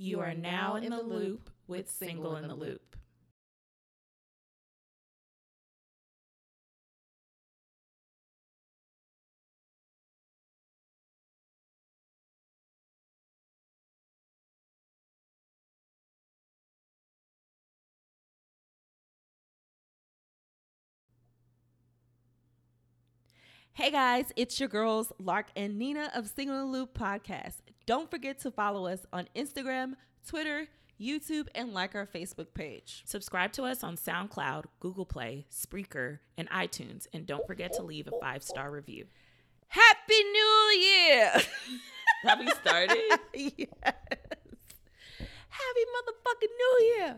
You are now in the loop with Single in the Loop. Hey guys, it's your girls, Lark and Nina of Single the Loop podcast. Don't forget to follow us on Instagram, Twitter, YouTube, and like our Facebook page. Subscribe to us on SoundCloud, Google Play, Spreaker, and iTunes. And don't forget to leave a five star review. Happy New Year! Have we started? yes. Happy motherfucking New Year!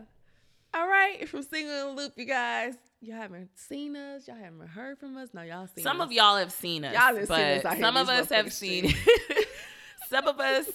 All right, from Single the Loop, you guys. Y'all haven't seen us. Y'all haven't heard from us. No, y'all seen Some us. of y'all have seen us. Y'all have but seen us some of us have seen some of us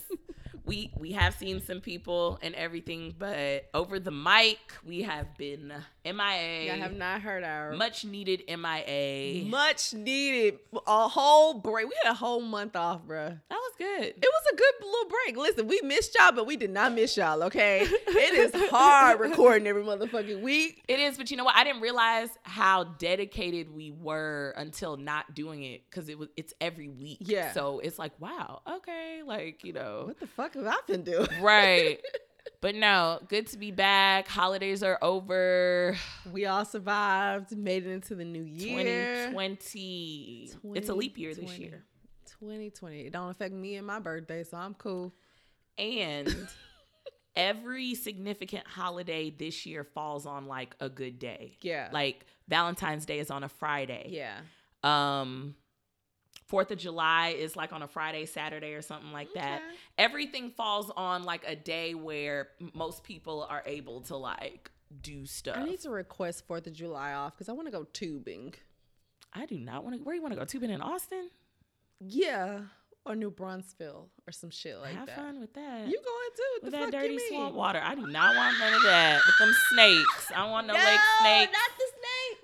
we we have seen some people and everything, but over the mic we have been MIA. Y'all have not heard our much needed MIA. much needed a whole break. We had a whole month off, bruh. that was good. It was a good little break. Listen, we missed y'all, but we did not miss y'all, okay? it is hard recording every motherfucking week. It is, but you know what? I didn't realize how dedicated we were until not doing it because it was it's every week. Yeah. So it's like, wow, okay, like you know, What the fuck have I been doing? right. But no, good to be back. Holidays are over. We all survived, made it into the new year. 2020. It's a leap year this year. 2020. It don't affect me and my birthday, so I'm cool. And every significant holiday this year falls on like a good day. Yeah. Like Valentine's Day is on a Friday. yeah. Um Fourth of July is like on a Friday, Saturday, or something like that. Okay. Everything falls on like a day where most people are able to like do stuff. I need to request 4th of July off because I want to go tubing. I do not want to. Where you want to go? Tubing in Austin? Yeah. Or New Braunfels or some shit like Have that. Have fun with that. You going too? With the that dirty swamp water. I do not want none of that. With them snakes. I want no, lake snakes.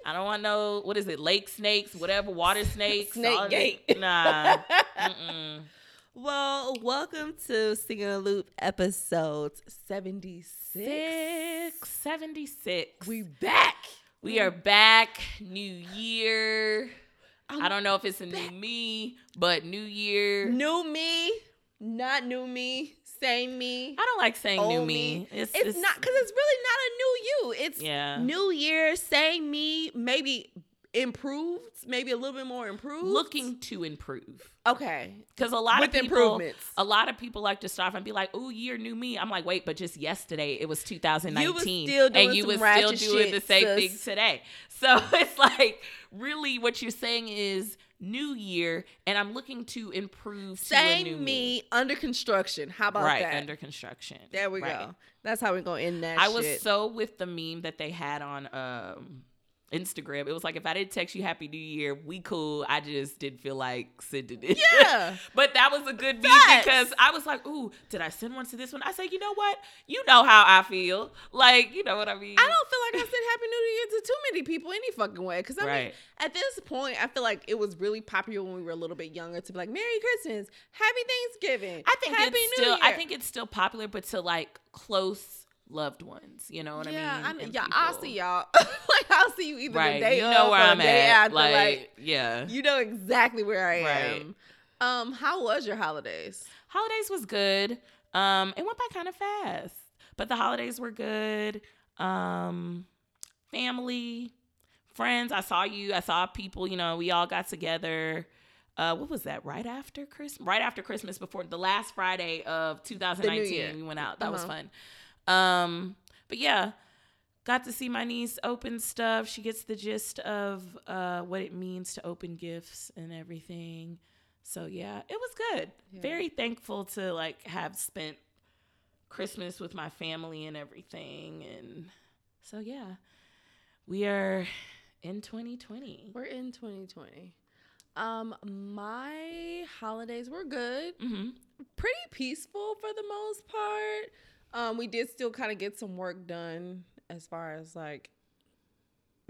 Not. I don't want no what is it? Lake snakes, whatever, water snakes. Snake gate. Nah. Mm-mm. Well, welcome to Singing a Loop episode 76. Six seventy six. We back. We are back. New year. I'm I don't know if it's a new me, but new year. New me, not new me, same me. I don't like saying new old me. It's, It's, not because it's really not a new you. It's Yeah. new year, same me, maybe improved, maybe a little bit more improved. looking to improve. okay, Because a lot With of people, improvements. a lot of people like to stop and be like, "Oh, year new me." I'm like, wait, but just yesterday it was 2019, still doing and you was still doing the same sis. thing today. So it's like, really, what you're saying is new year, and I'm looking to improve. to a new same me under construction. How about right that? under construction. there we Right. go. That's how we're gonna end that. I was so with the meme that they had on um Instagram. It was like if I didn't text you Happy New Year, we cool. I just didn't feel like sending it. Yeah. but that was a good Facts. because I was like, ooh, did I send one to this one? I said, you know what? You know how I feel. Like, you know what I mean? I don't feel like I said Happy New Year to too many people any fucking way. Because I mean, at this point, I feel like it was really popular when we were a little bit younger to be like, Merry Christmas, Happy Thanksgiving. I think Happy it's New still I think it's still popular, but to like close loved ones. You know what yeah, I mean? And yeah, I'll see y'all. like I'll see you either Right. the day you of know where or I'm the day at. after. like, Like, yeah. you know exactly where I Right. am. Um, how was your holidays? holidays was good. Um, it went by kind of fast, but the holidays were good. Um, family, friends. I saw you. I saw people. You know, we all got together. Uh, what was that? Right after Christmas. Right after Christmas, before the last Friday of 2019, we went out. That was Uh-huh. fun. Um, but yeah. Got to see my niece open stuff. She gets the gist of uh, what it means to open gifts and everything. So yeah, it was good. Yeah. Very thankful to like have spent Christmas with my family and everything. And so yeah, we are in 2020. We're in 2020. Um, my holidays were good. hmm pretty peaceful for the most part. Um, we did still kind of get some work done as far as like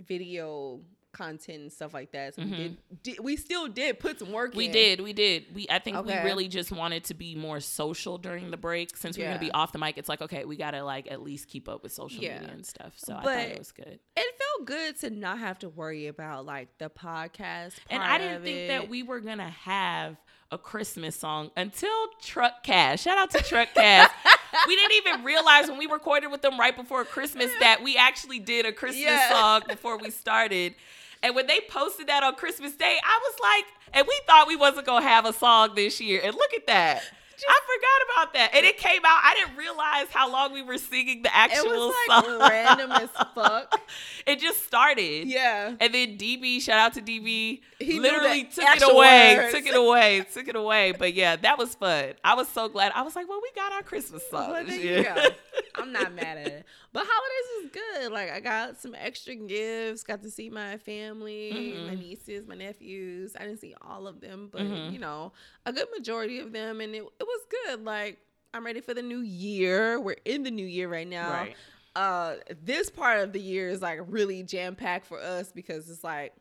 video content and stuff like that. So Mhm. we did, did. We still did put some work. We in. did, we did. We I think Okay. we really just wanted to be more social during the break. Since we're gonna be off the mic, it's like okay, we gotta like at least keep up with social Yeah. media and stuff. So I thought it was good. It felt good to not have to worry about like the podcast. And I didn't think it. that we were gonna have a Christmas song until Truck Cash. Shout out to Truck Cash. we didn't even realize when we recorded with them right before Christmas that we actually did a Christmas Yeah. song before we started. And when they posted that on Christmas Day, I was like, and we thought we wasn't gonna have a song this year. And look at that. I forgot about that. And it came out. I didn't realize how long we were singing the actual song. It was like song. random as fuck. it just started. Yeah. And then DB, shout out to DB, He literally took it away, words. took it away, took it away. But yeah, that was fun. I was so glad. I was like, well, we got our Christmas song. Well, this there year. you go. I'm not mad at it. But holidays is good. Like I got some extra gifts. Got to see my family, my Mhm. nieces, my nephews. I didn't see all of them, but Mhm. you know, a good majority of them, and it it was good. Like I'm ready for the new year. We're in the new year right now. right. Uh, this part of the year is like really jam packed for us because it's like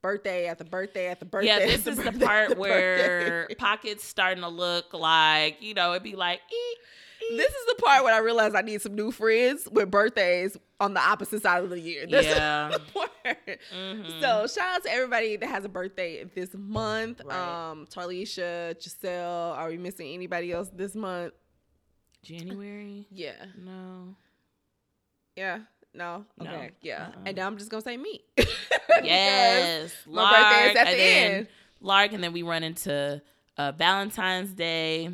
birthday after birthday after birthday. Yeah, this is the part where birthday. pockets starting to look like, you know, it'd be like, eek. This is the part when I realized I need some new friends with birthdays on the opposite side of the year. This is Yeah. the part. Mhm. So shout out to everybody that has a birthday this month. Right. Um, Tarlisha, Giselle. Are we missing anybody else this month? January? Yeah. No. Yeah. No. No. Okay. Yeah. Uh-uh. And now I'm just gonna say me. Yes. my birthday is at the then end. Lark, and then we run into uh, Valentine's Day.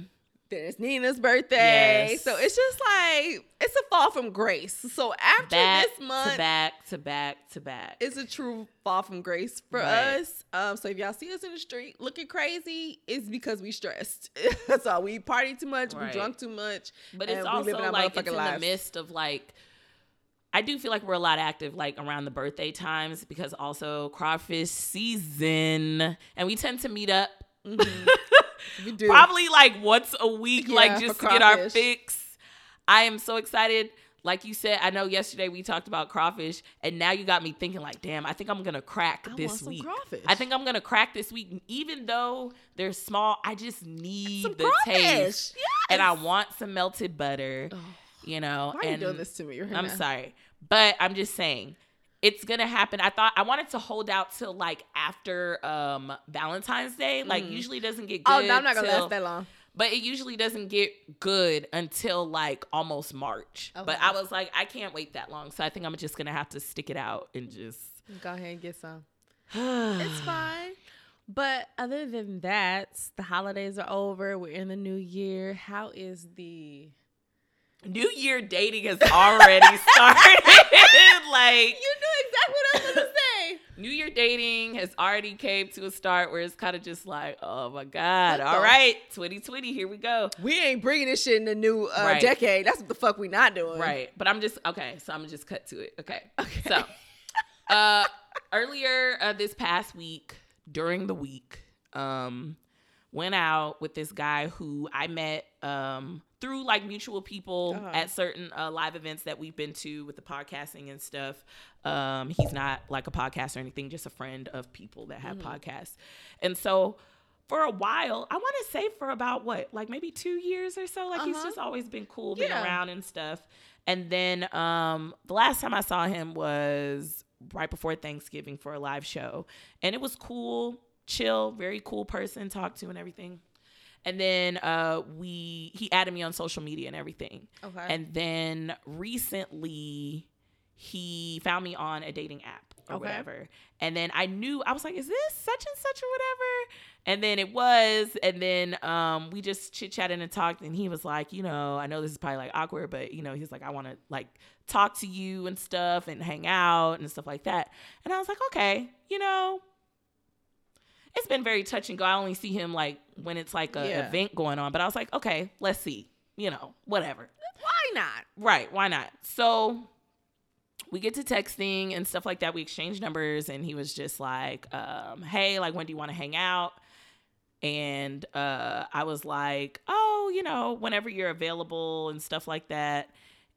Then it's Nina's birthday. Yes. So it's just like it's a fall from grace. So after Back this month, to back to back to back. it's a true fall from grace for Right. us. Um, so if y'all see us in the street looking crazy, it's because we stressed. That's all. We party too much. We Right. drunk too much. But it's also like it's in the midst of like I do feel like we're a lot active like around the birthday times because also crawfish season and we tend to meet up We do. probably like once a week Yeah, like just to get our fix. I am so excited. Like you said, I know yesterday we talked about crawfish and now you got me thinking like, damn, I think I'm going to crack I want this some week. crawfish. I think I'm going to crack this week even though they're small, I just need some the crawfish. taste. And I want some melted butter, Oh, you know. why are you and doing this to me? Right I'm now? sorry, but I'm just saying it's gonna happen. I thought I wanted to hold out till like after um Valentine's Day. Like Mhm. usually doesn't get good. Oh no, I'm not gonna till- last that long. But it usually doesn't get good until like almost March. But I was like, I can't wait that long, so I think I'm just gonna have to stick it out and just. Go ahead and get some. It's fine. But other than that, the holidays are over. We're in the new year. How is the New Year dating has already started. like You knew exactly what I was gonna say. New Year dating has already came to a start where it's kind of just like, oh my God, all right, 2020, here we go. We ain't bringing this shit in the new uh, Right. decade. That's what the fuck we not doing. Right. But I'm just, okay, so I'm gonna just cut to it. Okay. Okay. So, uh, earlier uh, this past week, during the week, um, went out with this guy who I met um, through like mutual people Uh-huh. at certain uh, live events that we've been to with the podcasting and stuff. Um, he's not like a podcast or anything, just a friend of people that have Mhm. podcasts. And so for a while, I want to say for about what, like maybe two years or so, like he's Uh-huh. just always been cool, been Yeah. around and stuff. And then um, the last time I saw him was right before Thanksgiving for a live show. And it was cool, chill, very cool person, to talk to and everything. And then uh, we he added me on social media and everything. Okay. And then recently he found me on a dating app or Okay. whatever. And then I knew I was like, is this such and such or whatever? And then it was, and then um we just chit chatted and talked, and he was like, you know, I know this is probably like awkward, but you know, he's like, I want to like talk to you and stuff and hang out and stuff like that. And I was like, okay, you know, it's been very touch and go. I only see him like when it's like a Yeah. event going on, but I was like, okay, let's see, you know, whatever. Why not? Right, why not? So we get to texting and stuff like that. We exchange numbers and he was just like, um, hey, like when do you want to hang out? And uh I was like, oh, you know, whenever you're available and stuff like that.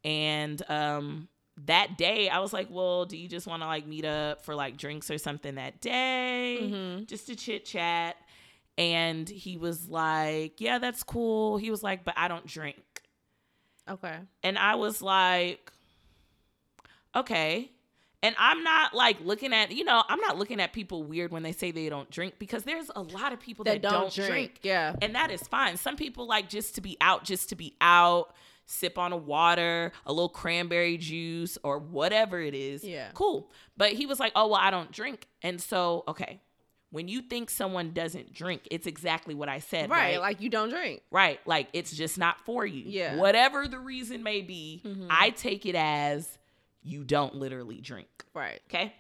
And um that day I was like, well, do you just want to like meet up for like drinks or something that day? Mhm. Just to chit chat. And he was like, yeah, that's cool. He was like, but I don't drink. Okay. And I was like, okay. And I'm not like looking at, you know, I'm not looking at people weird when they say they don't drink because there's a lot of people that, don't, drink. Yeah. And that is fine. Some people like just to be out, just to be out, sip on a water, a little cranberry juice, or whatever it is. Yeah. Cool. But he was like, oh, well, I don't drink. And so, okay. When you think someone doesn't drink, it's exactly what I said. Right. Right. Like you don't drink. right. Like it's just not for you. Yeah. Whatever the reason may be, Mhm. I take it as you don't literally drink. Right. Okay.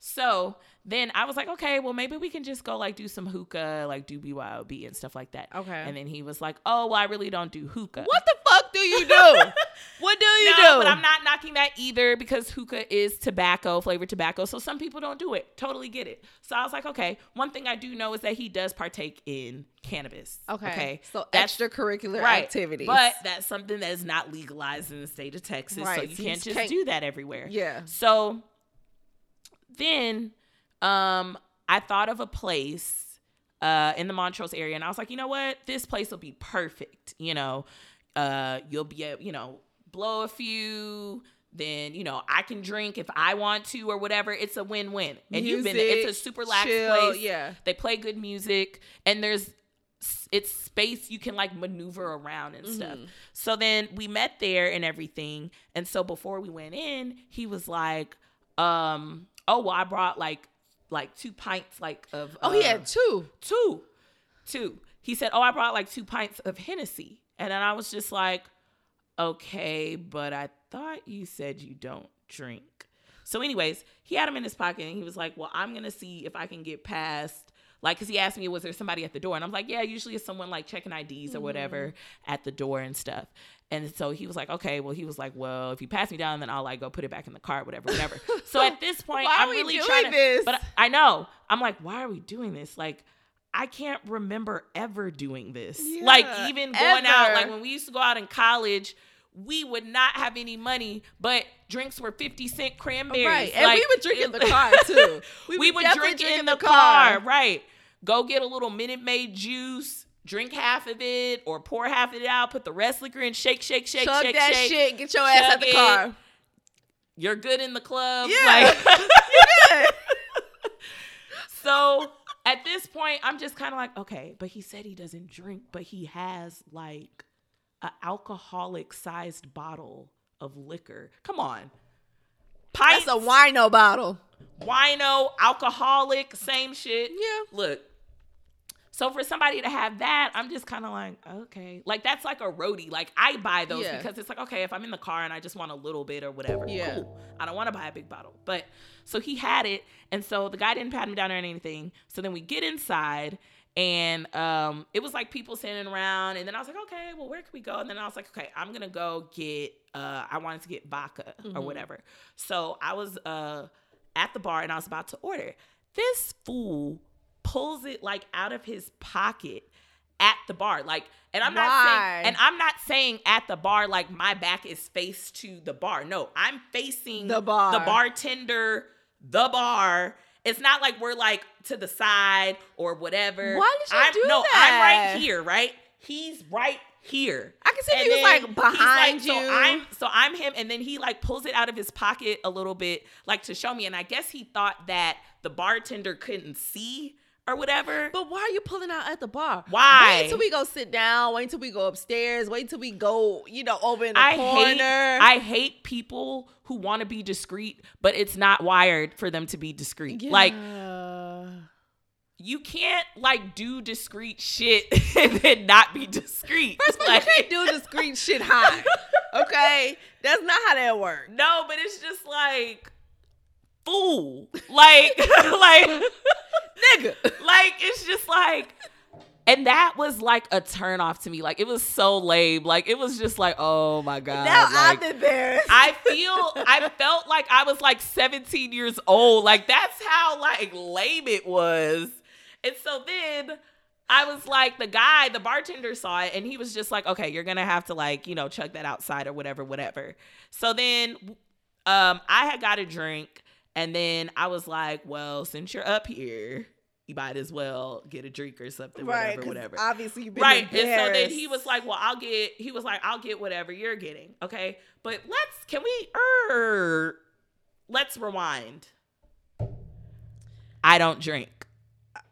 So then I was like, okay, well, maybe we can just go like do some hookah, like do BYOB and stuff like that. Okay. And then he was like, oh, well, I really don't do hookah. What the fuck do you do? what do you no, do? but I'm not knocking that either because hookah is tobacco, flavored tobacco. So some people don't do it. Totally get it. So I was like, okay. One thing I do know is that he does partake in cannabis. Okay. Okay. So That's- extracurricular Right. activities. But that's something that is not legalized in the state of Texas. So you so can't just can't- do that everywhere. yeah. So then um I thought of a place uh in the Montrose area and I was like, you know what? This place will be perfect. You know, uh you'll be able, you know, blow a few then you know I can drink if I want to or whatever. It's a win-win, and you've been. It's a super lax chill, place. Yeah. They play good music, and there's it's space you can like maneuver around and stuff. Mhm. So then we met there and everything. And so before we went in, he was like, um, oh well, I brought like like two pints like of Oh, he uh, had two. two. Two. He said, Oh, I brought like two pints of Hennessy. And then I was just like, Okay, but I thought you said you don't drink. So, anyways, he had him in his pocket and he was like, Well, I'm gonna see if I can get past like because he asked me was there somebody at the door and i'm like yeah usually it's someone like checking ids or whatever mm-hmm. at the door and stuff and so he was like okay well he was like well if you pass me down then i'll like go put it back in the car whatever whatever so at this point Why are i'm we really doing trying to this? but I know. I'm like, why are we doing this? Like, I can't remember ever doing this. Yeah, like, even going out, like when we used to go out in college, we would not have any money, but drinks were 50 cent cranberries. Right. And Like, we would drink in the car too. We, would definitely drink in the, car. Right. Go get a little Minute Maid juice. Drink half of it or pour half of it out, put the rest liquor in, shake, shake, shake, Chug shake, that shake. shit. Get your ass out the it. car. You're good in the club. Yeah. Like- Yeah. so at this point, I'm just kind of like, okay, but he said he doesn't drink, but he has like an alcoholic sized bottle of liquor. Come on. Pints, That's a wino bottle. wino, alcoholic, same shit. Yeah. Look. So for somebody to have that, I'm just kind of like, okay. Like that's like a roadie. Like I buy those Yeah. because it's like, okay, if I'm in the car and I just want a little bit or whatever, Yeah. cool. I don't want to buy a big bottle. But so he had it, and so the guy didn't pat him down or anything. So then we get inside and um it was like people standing around and then I was like, okay, well where can we go? And then I was like, okay, I'm gonna go get uh I wanted to get vodka or Mhm. whatever. So I was uh at the bar and I was about to order. This fool pulls it like out of his pocket at the bar. Like, and I'm not saying, and I'm not saying at the bar like my back is face to the bar. No, I'm facing The bar. the bartender, the bar. It's not like we're like to the side or whatever. Why did you I'm, do no, that? I'm right here, right? He's right here. I can see And he was like behind like- you. So I'm so I'm him, and then he like pulls it out of his pocket a little bit, like to show me. And I guess he thought that the bartender couldn't see or whatever. But why are you pulling out at the bar? Why? Wait till we go sit down. Wait till we go upstairs. Wait till we go, you know, over in the I corner. hate I hate people who want to be discreet, but it's not wired for them to be discreet. Like you can't like do discreet shit and then not be discreet. First of all, like, you can't do discreet shit high. Okay? That's not how that works. No, but it's just like fool. Like like Nigga. like it's just like and that was like a turn off to me. Like it was so lame. Like it was just like, oh my god. now like, I'm embarrassed. I feel I felt like I was like 17 years old. Like that's how like lame it was. And so then I was like, the guy, the bartender saw it and he was just like, okay, you're gonna have to like, you know, chug that outside or whatever, whatever. So then Um, I had got a drink, and then I was like, "Well, since you're up here, you might as well get a drink or something, right, whatever, whatever." Obviously, you've been right. And so then he was like, "Well, I'll get." He was like, "I'll get whatever you're getting." Okay, but let's can we? Er, let's rewind. I don't drink.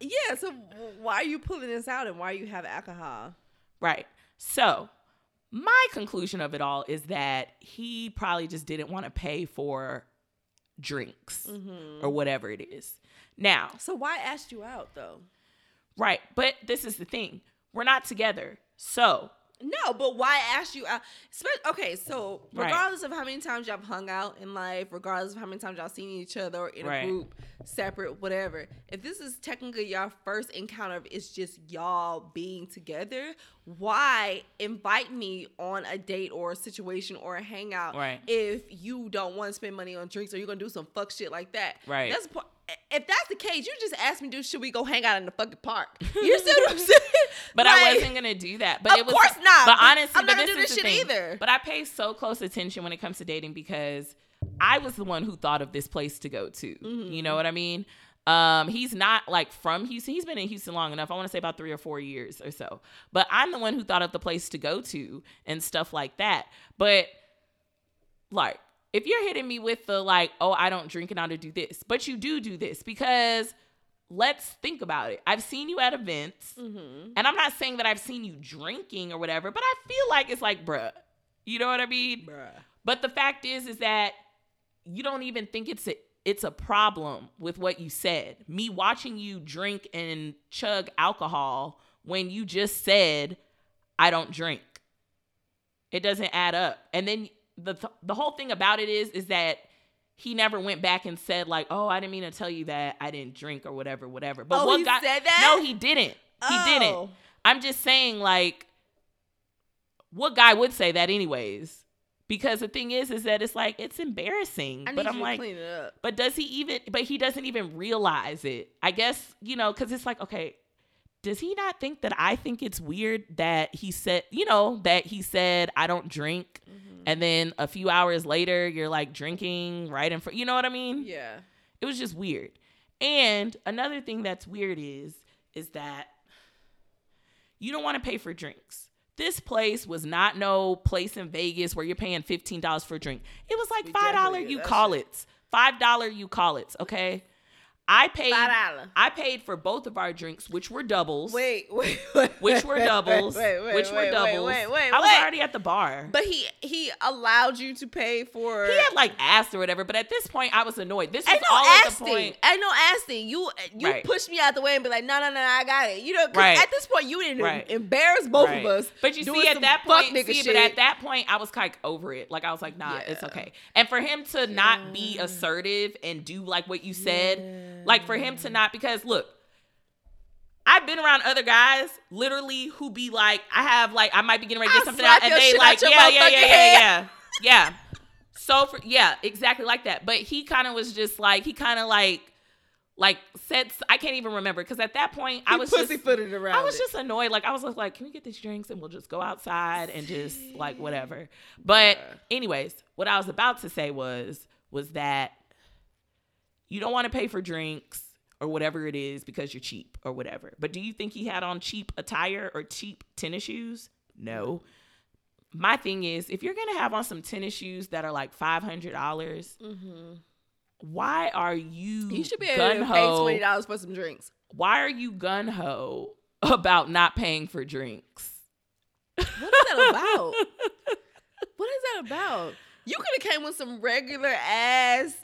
yeah. So why are you pulling this out, and why you have alcohol? Right. So, my conclusion of it all is that he probably just didn't want to pay for drinks Mm-hmm. or whatever it is. Now, So why asked you out though? right, but this is the thing. We're not together. So, No, but why ask you out? Okay, so Right. regardless of how many times y'all hung out in life, regardless of how many times y'all seen each other or in Right. a group, separate, whatever. If this is technically your first encounter, it's just y'all being together. Why invite me on a date or a situation or a hangout Right. if you don't want to spend money on drinks or you're gonna do some fuck shit like that? Right. That's if that's the case, you just asked me, "Do should we go hang out in the fucking park?" You see what I'm saying? but I wasn't going to do that. But Of it was course not, But but honestly, I'm not but gonna this do is this shit thing. either. But I pay so close attention when it comes to dating because I was the one who thought of this place to go to. Mm-hmm. You know what I mean? Um, he's not like from Houston. He's been in Houston long enough. I want to say about three or four years or so. But I'm the one who thought of the place to go to and stuff like that. But like, if you're hitting me with the like, oh, I don't drink and I don't do this, but you do do this because let's think about it. I've seen you at events, Mm-hmm. and I'm not saying that I've seen you drinking or whatever, but I feel like it's like, bruh, you know what I mean? Bruh. But the fact is, is that you don't even think it's a it's a problem with what you said. Me watching you drink and chug alcohol when you just said I don't drink. It doesn't add up. And then the the whole thing about it is is that he never went back and said like, "Oh, I didn't mean to tell you that I didn't drink or whatever, whatever." But Oh, what he got said that? No, he didn't. He didn't. Oh. I'm just saying, like, what guy would say that, anyways? Because the thing is, is that it's like it's embarrassing. But I'm like, clean it up. but does he even? But he doesn't even realize it. I guess you know, because it's like, okay, does he not think that I think it's weird that he said, you know, that he said I don't drink, Mm-hmm. and then a few hours later you're like drinking right in front. You know what I mean? Yeah. it was just weird. And another thing that's weird is is that you don't want to pay for drinks. This place was not no place in Vegas where you're paying fifteen dollars for a drink. It was like five dollar you call it. Five dollar you call it. Okay. I paid I paid for both of our drinks, which were doubles. Wait, wait, wait. which were doubles. Wait, wait, which wait, were wait, doubles. Wait, wait, I was already at the bar. But he he allowed you to pay for. he had like asked or whatever, but at this point I was annoyed. This was Ain't no all at the point. Ain't no asking. You you Right. pushed me out the way and be like, no, no, no, I got it. You know, Right. at this point you didn't Right. embarrass both Right. of us. But you see, at that point, see, but at that point, I was like over it. Like I was like, nah, it's okay. And for him to not be assertive and do like what you said, like for him to not, because look, I've been around other guys, literally, who be like, I have like, I might be getting ready to get I'll something out, and they like, your yeah, yeah, yeah, yeah, yeah, yeah. So for yeah, exactly like that. But he kind of was just like, he kind of like, like said, I can't even remember because at that point I He was just pussyfooted around. I was it. just annoyed. Like I was like, can we get these drinks and we'll just go outside and just like whatever. But Yeah. anyways, what I was about to say was was that you don't want to pay for drinks or whatever it is because you're cheap or whatever. But do you think he had on cheap attire or cheap tennis shoes? No. My thing is, if you're gonna have on some tennis shoes that are like five hundred dollars, why are you Mm-hmm. You should be able gun to pay twenty dollars for some drinks. why are you gun ho about not paying for drinks? What is that about? what is that about? You could have came with some regular ass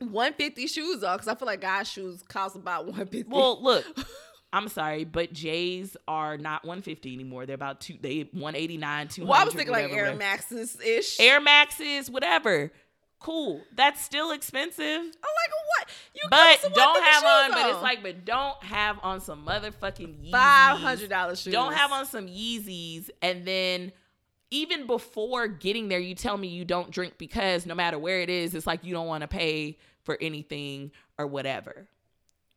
150 shoes on because I feel like guys' shoes cost about 150. Well, look, I'm sorry, but J's are not 150 anymore. They're about two. They 189, 200. well, I was thinking like Air whatever. Maxes ish. Air Maxes, whatever. Cool. That's still expensive. I'm like, what? You But don't have on, shoes but it's like, but don't have on some motherfucking Yeezys. five hundred dollars shoes. Don't have on some Yeezys and then even before getting there, you tell me you don't drink because no matter where it is, it's like you don't want to pay for anything or whatever.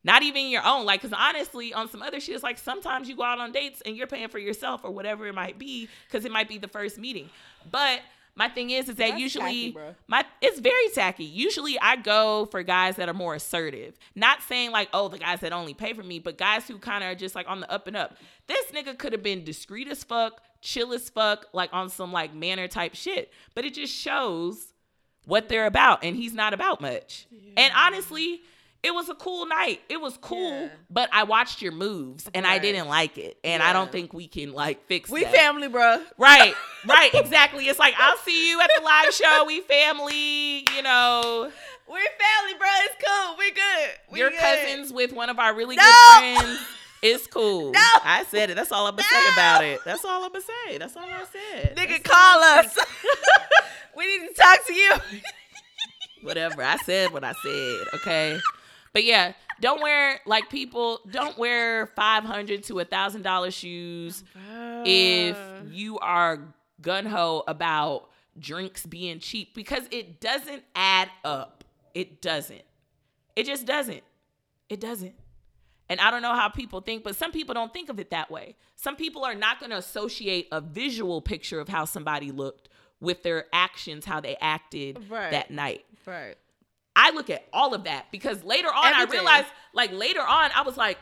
Not even your own. Like, because honestly, on some other shit, it's like sometimes you go out on dates and you're paying for yourself or whatever it might be because it might be the first meeting. But my thing is is that That's usually tacky, my it's very tacky. Usually I go for guys that are more assertive. Not saying like, oh, the guys that only pay for me, but guys who kind of are just like on the up and up. This nigga could have been discreet as fuck, chill as fuck, like on some like manner type shit. But it just shows what they're about, and he's not about much. And honestly, it was a cool night. It was cool, Yeah. but I watched your moves and I didn't like it. And I don't think we can like fix We that. family, bro. Right, right, exactly. It's like I'll see you at the live show. We family, you know. We're family, bro. It's cool. We good. We Your good. cousins with one of our really No! good friends. It's cool. No! I said it. That's all I'm gonna say about it. That's all I'm gonna say. That's all I said. Nigga, That's all call us. we need to talk to you. whatever. I said what I said, okay? But yeah, don't wear like people don't wear five hundred to a thousand dollar shoes if you are gun ho about drinks being cheap because it doesn't add up. It doesn't. It just doesn't. It doesn't. And I don't know how people think, but some people don't think of it that way. Some people are not going to associate a visual picture of how somebody looked with their actions, how they acted Right. that night. right. I look at all of that because later on I Everything. realized, like later on, I was like,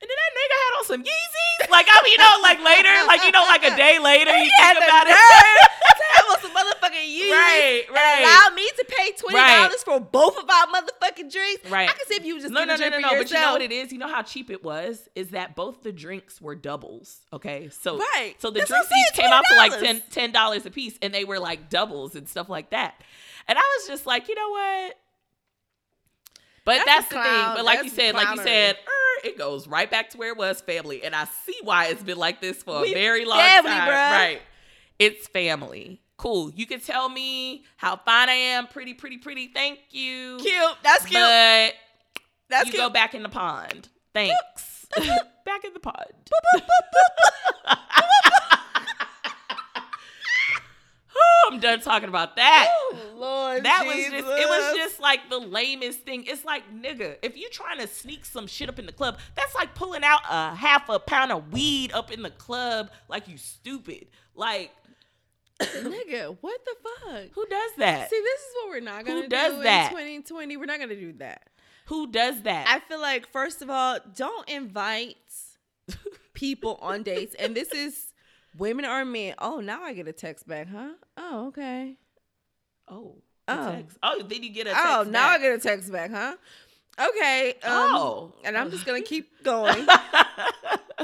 and then that nigga had on some Yeezys. Like I mean, you know, like later, like you know, like a day later, you He had about it. to have on some motherfucking Yeezys Right, and right. allow me to pay twenty dollars Right. for both of our motherfucking drinks. Right. I can see if you just No, no, no, no, no. But you know what it is? You know how cheap it was? Is that both the drinks were doubles. Okay. So Right. So the That's drinks what I'm each came out for like $20. 10 dollars a piece and they were like doubles and stuff like that. And I was just like, you know what? But That's that's, the thing. But like you that's said, like you said, er, it goes right back to where it was family. And I see why it's been like this for We a very long family, time. bruh. Right. It's family. Cool. You can tell me how fine I am. Pretty, pretty, pretty. Thank you. Cute. That's cute. But That's you cute. go back in the pond. Thanks. back in the pond. I'm done talking about that. Oh, Lord That was just it was just like the lamest thing. It's like, nigga, if you trying to sneak some shit up in the club, that's like pulling out a half a pound of weed up in the club like you stupid. Like, nigga. What the fuck? who does that? See, this is what we're not gonna Who does do that? in 2020. We're not gonna do that. Who does that? I feel like first of all, don't invite people on dates. And this is women or men. Oh, now I get a text back, huh? Oh, okay. oh. Oh. text. Oh, then you get a text. Oh, now I get a text back, huh? Okay. Um, Oh. And I'm just gonna keep going.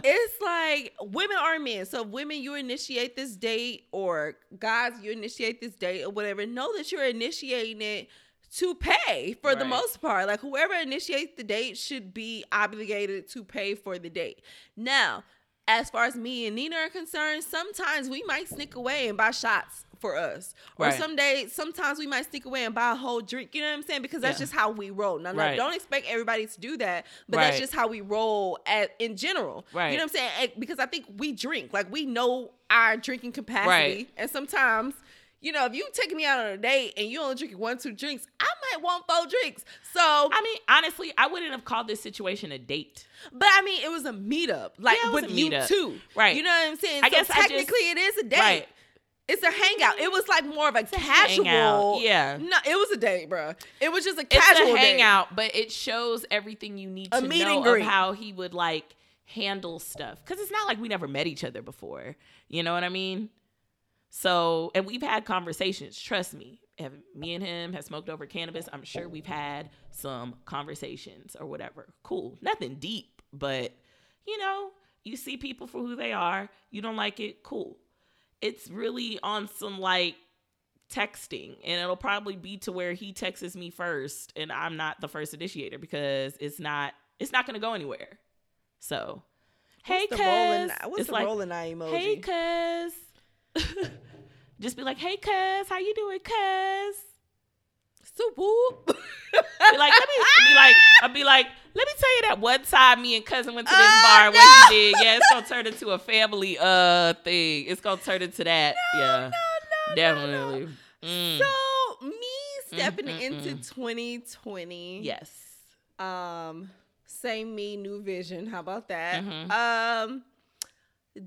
it's like women are men. So women, you initiate this date, or guys, you initiate this date, or whatever. Know that you're initiating it to pay for the most part. Like whoever initiates the date should be obligated to pay for the date. Now, as far as me and Nina are concerned, sometimes we might sneak away and buy shots for us. Or Right. some days, sometimes we might sneak away and buy a whole drink. You know what I'm saying? Because that's Yeah. just how we roll. Now, Right. don't expect everybody to do that, but that's just how we roll at in general. Right. You know what I'm saying? Because I think we drink. Like we know our drinking capacity. Right. And sometimes, you know, if you take me out on a date and you only drinking one, two drinks, I might want four drinks. So I mean, honestly, I wouldn't have called this situation a date. but I mean it was a meetup. Like Yeah, with you too. Right. You know what I'm saying? I so guess I just- technically it is a date. Right. It's a hangout. It was like more of a a casual. hangout, yeah. No, it was a date, bro. It was just a It's casual a date. hangout, but it shows everything you need A to know of how he would like handle stuff. Because it's not like we never met each other before. You know what I mean? So, and we've had conversations. Trust me. If me and him have smoked over cannabis, I'm sure we've had some conversations or whatever. Cool. Nothing deep, but you know, you see people for who they are. You don't like it, cool. It's really on some like texting and it'll probably be to where he texts me first and I'm not the first initiator because it's not it's not going to go anywhere. So, hey What's rolling? cuz What's it's the like, rolling eye emoji? Hey cuz Just be like, "Hey cuz, how you doing cuz?" So whoop. Be like, let me be like, I'll be like, let me tell you that one time me and cousin went to this Oh, bar. no. What he did, yeah, it's gonna turn into a family uh thing. It's gonna turn into that, yeah, no, no, definitely. Mm. So me stepping mm, into mm. 2020. yes, Um, same me, new vision. How about that? Mhm. Um,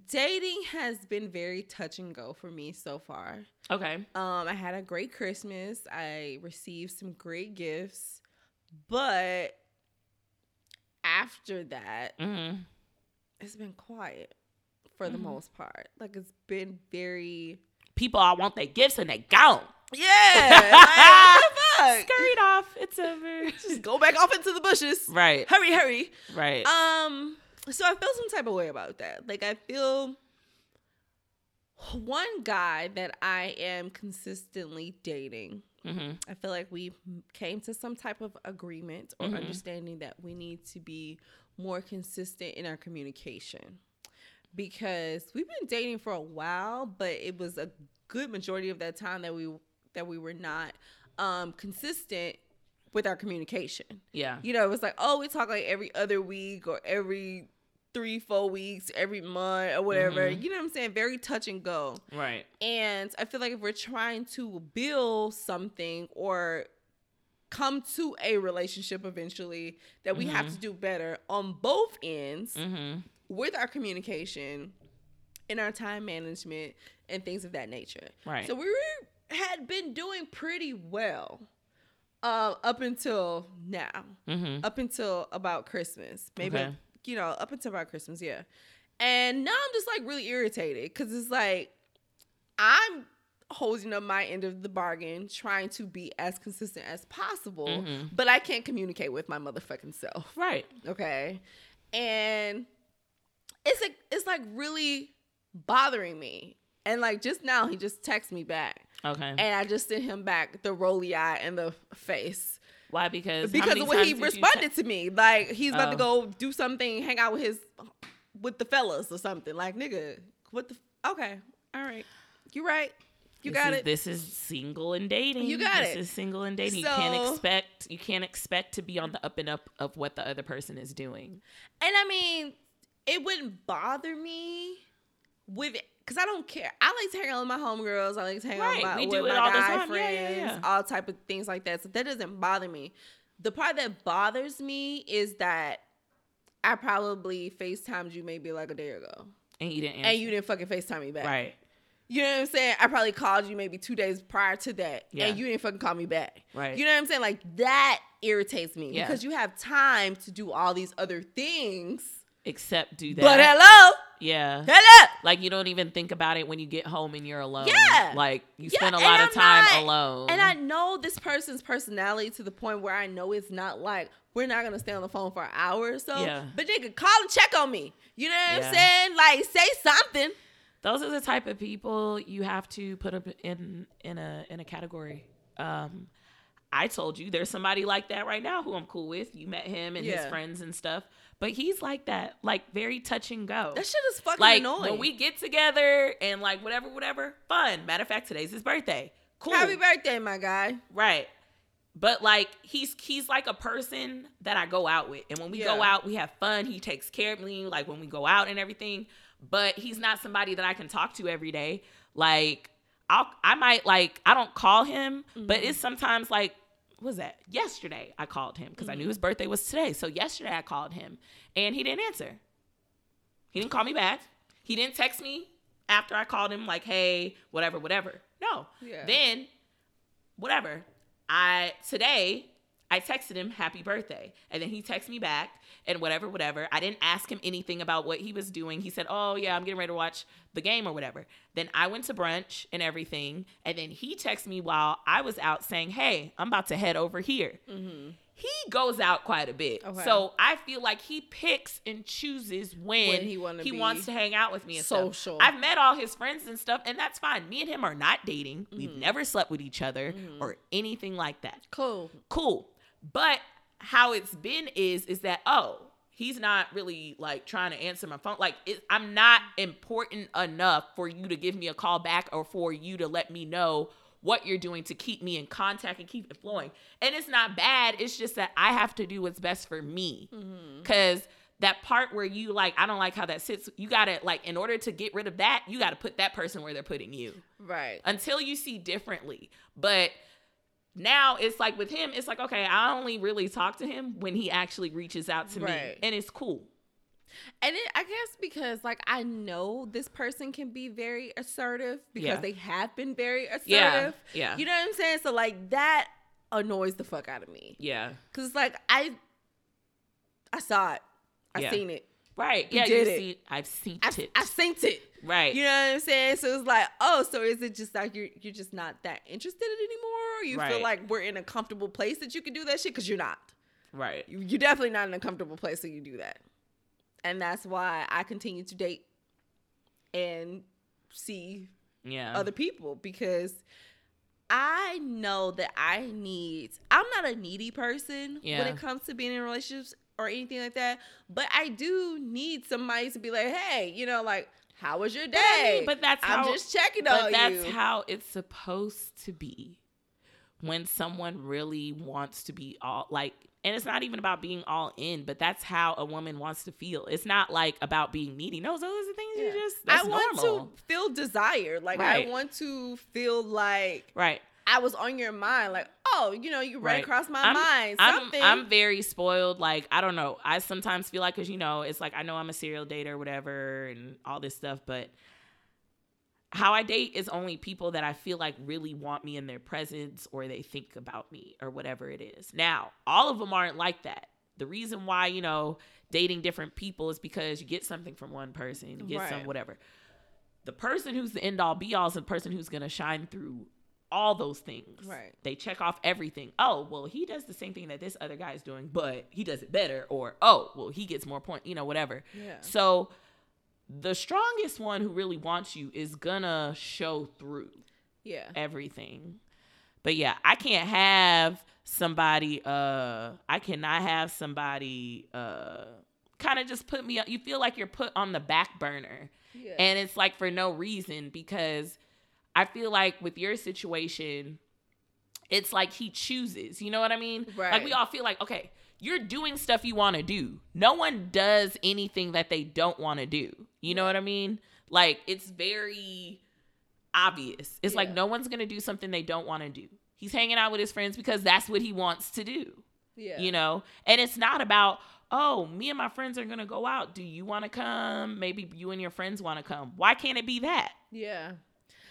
dating has been very touch and go for me so far. Okay. Um, I had a great Christmas. I received some great gifts, but after that, Mm-hmm. it's been quiet for the Mhm. most part. Like it's been very People all want their gifts and they gone. yeah. like, fuck? Scurried off. It's over. Just go back off into the bushes. right. Hurry, hurry. Right. Um, so I feel some type of way about that. Like I feel one guy that I am consistently dating. Mm-hmm. I feel like we came to some type of agreement or Mhm. understanding that we need to be more consistent in our communication. Because we've been dating for a while, but it was a good majority of that time that we that we were not um consistent with our communication. Yeah. You know, it was like, oh, we talk like every other week or every three, four weeks, every month or whatever. Mhm. You know what I'm saying? Very touch and go. Right. And I feel like if we're trying to build something or come to a relationship eventually, that we have Mhm. to do better on both ends Mm-hmm. with our communication and our time management and things of that nature. Right. So we were, had been doing pretty well uh, up until now mm-hmm. up until about Christmas. Maybe Okay. You know, up until about Christmas, yeah. And now I'm just like really irritated because it's like I'm holding up my end of the bargain, trying to be as consistent as possible, Mhm. but I can't communicate with my motherfucking self. Right. Okay. And it's like it's like really bothering me. And like just now he just texted me back. Okay. And I just sent him back the roly eye and the face Why? Because because of what he responded to me. Like he's about to Oh. go do something, hang out with his with the fellas or something. Like nigga, what the? Okay, all right, you right, you This got is- it. This is single and dating. You got this is single and dating. you can't expect you can't expect to be on the up and up of what the other person is doing. And I mean, it wouldn't bother me with because I don't care. I like to hang out with my homegirls. I like to hang out Right, with my, with my all guy time. Yeah, yeah, friends, yeah. all type of things like that. So that doesn't bother me. The part that bothers me is that I probably FaceTimed you maybe like a day ago. And you didn't answer. and you didn't fucking FaceTime me back. right. You know what I'm saying? I probably called you maybe two days prior to that, Yeah. and you didn't fucking call me back. Right. You know what I'm saying? Like that irritates me Yeah. because you have time to do all these other things. Except do that. But hello, yeah. hello. Like you don't even think about it when you get home and you're alone. Yeah. Like you Yeah, spend a and lot of I'm time not- alone. And I know this person's personality to the point where I know it's not like we're not gonna stay on the phone for an hour or so. Yeah. But they could call and check on me. You know what Yeah. I'm saying? Like say something. those are the type of people you have to put up in in a in a category. Um, I told you there's somebody like that right now who I'm cool with. You met him and his friends and stuff, but he's like that, like very touch and go. That shit is fucking like annoying. when we get together and like whatever, whatever, fun. Matter of fact, today's his birthday. Cool, Happy birthday, my guy. right? But like he's he's like a person that I go out with, and when we go out, we have fun. He takes care of me, like when we go out and everything. But he's not somebody that I can talk to every day. Like I'll I might like I don't call him, but Mm-hmm. it's sometimes like was that yesterday I called him because I Mm-hmm. knew his birthday was today. So yesterday I called him and he didn't answer. He didn't call me back. He didn't text me after I called him like, "Hey, whatever, whatever." No. Yeah. Then whatever. I today I texted him happy birthday and then he texted me back and whatever whatever. I didn't ask him anything about what he was doing. He said, "Oh yeah, I'm getting ready to watch the game or whatever." Then I went to brunch and everything and then he texted me while I was out saying, "Hey, I'm about to head over here." He goes out quite a bit. Mm-hmm. Okay. So I feel like he picks and chooses when, When he he wants to hang out with me and stuff. social. I've met all his friends and stuff, and that's fine. Me and him are not dating. Mm-hmm. We've never slept with each other or anything like that. Cool. Cool. But how it's been is is that oh he's not really like trying to answer my phone. Like it, i'm not important enough for you to give me a call back or for you to let me know what you're doing to keep me in contact and keep it flowing. And it's not bad it's just that i have to do what's best for me. Mm-hmm. Because that part where you like i don't like how that sits you gotta like in order to get rid of that you gotta put that person where they're putting you. Right. until you see differently. But now it's like with him, it's like, okay, I only really talk to him when he actually reaches out to me. And it's cool. And it, I guess because like I know this person can be very assertive because Yeah. they have been very assertive. Yeah, yeah. You know what I'm saying? So like that annoys the fuck out of me. Yeah. Cause it's like I I saw it. I Yeah. seen it. Right. Yeah. did you it. see, I've seen I, it. I've seen it. right. You know what I'm saying? So it's like, oh, so is it just like you're you're just not that interested anymore? Or you Right. feel like we're in a comfortable place that you can do that shit? Because you're not. right. You- You're definitely not in a comfortable place so you do that. And that's why I continue to date and see Yeah. other people because I know that I need I'm not a needy person when it comes to being in relationships or anything like that, but I do need somebody to be like, "Hey, you know, like how was your day?" But, I mean, but that's I'm how. just checking on that's you. That's how it's supposed to be. When someone really wants to be all like, and it's not even about being all in, but that's how a woman wants to feel. It's not like about being needy. No, those are the things Yeah. you just. That's I want normal. to feel desired. Like Right. I want to feel like Right. I was on your mind. Like, oh, you know, you read Right. across my I'm, mind. I'm, Something. I'm very spoiled. Like, I don't know. I sometimes feel like, because, you know, it's like I know I'm a serial dater or whatever and all this stuff, but how I date is only people that I feel like really want me in their presence or they think about me or whatever it is. Now, all of them aren't like that. The reason why, you know, dating different people is because you get something from one person, you get some whatever. The person who's the end all be all is the person who's going to shine through all those things. Right. They check off everything. Oh, well, he does the same thing that this other guy is doing, but he does it better. Or, oh, well, he gets more point, you know, whatever. Yeah. So the strongest one who really wants you is gonna show through yeah. everything. But yeah, I can't have somebody uh I cannot have somebody uh kind of just put me up you feel like you're put on the back burner. Yeah. And it's like for no reason because I feel like with your situation it's like he chooses. You know what I mean? Right. Like we all feel like okay, you're doing stuff you want to do. No one does anything that they don't want to do. You know what I mean? Like it's very obvious. It's like no one's going to do something they don't want to do. He's hanging out with his friends because that's what he wants to do. yeah. You know? And it's not about, "Oh, me and my friends are going to go out. Do you want to come? Maybe you and your friends want to come." Why can't it be that? Yeah.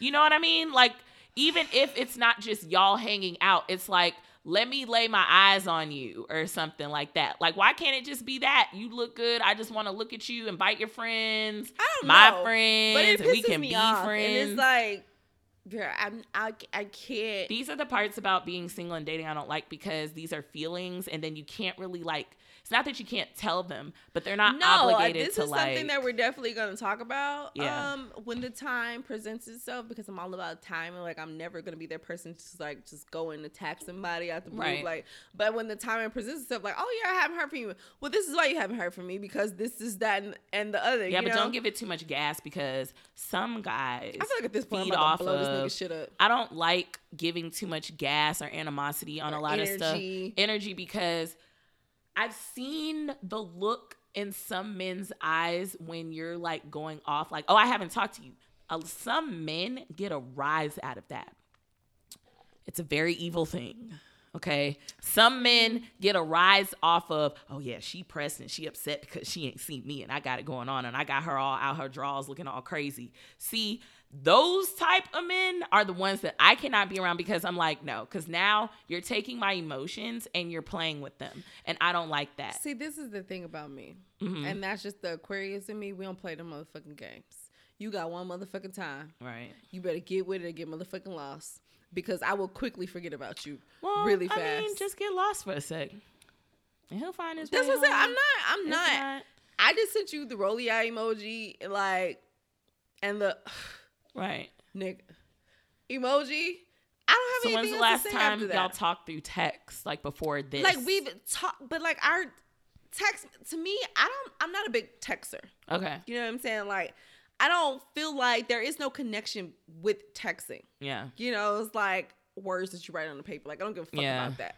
You know what I mean? Like, even if it's not just y'all hanging out, it's like, let me lay my eyes on you or something like that. Like, why can't it just be that? You look good. I just want to look at you, and invite your friends, I don't my know. friends, and we can be off, friends. And it's like, yeah, I'm, I, I can't. these are the parts about being single and dating I don't like because these are feelings, and then you can't really like. It's not that you can't tell them, but they're not no, uh, obligated this to is like. something that we're definitely going to talk about. Yeah. Um, when the time presents itself, because I'm all about time and like I'm never going to be that person to just like just go and attack somebody out the blue. Right. Like, but when the time presents itself, like, oh yeah, I haven't heard from you. Well, this is why you haven't heard from me because this is that and, and the other. yeah, you but know? don't give it too much gas because some guys. I feel like at this point feed off to blow this nigga shit up. I don't like giving too much gas or animosity on Or a lot of stuff. energy. Energy because I've seen the look in some men's eyes when you're like going off, like, oh, I haven't talked to you. Uh, some men get a rise out of that. It's a very evil thing. Okay. Some men get a rise off of, oh yeah, she pressed and she upset because she ain't seen me and I got it going on and I got her all out her drawers looking all crazy. See, those type of men are the ones that I cannot be around because I'm like, no, because now you're taking my emotions and you're playing with them. And I don't like that. See, this is the thing about me, Mhm. and that's just the Aquarius in me. We don't play the motherfucking games. You got one motherfucking time. Right. You better get with it or get motherfucking lost. Because I will quickly forget about you Well, really fast. I mean, just get lost for a sec. And he'll find his That's way what. I'm not. I'm It's not. I just sent you the rolly eye emoji, like, and the Right. nigga emoji. I don't have So have when's the last time y'all talked through text, like before this? like we've talked, but like our text to me, I don't. I'm not a big texter. Okay. You know what I'm saying? Like, I don't feel like there is no connection with texting. Yeah. You know, it's like words that you write on the paper. Like, I don't give a fuck Yeah. about that.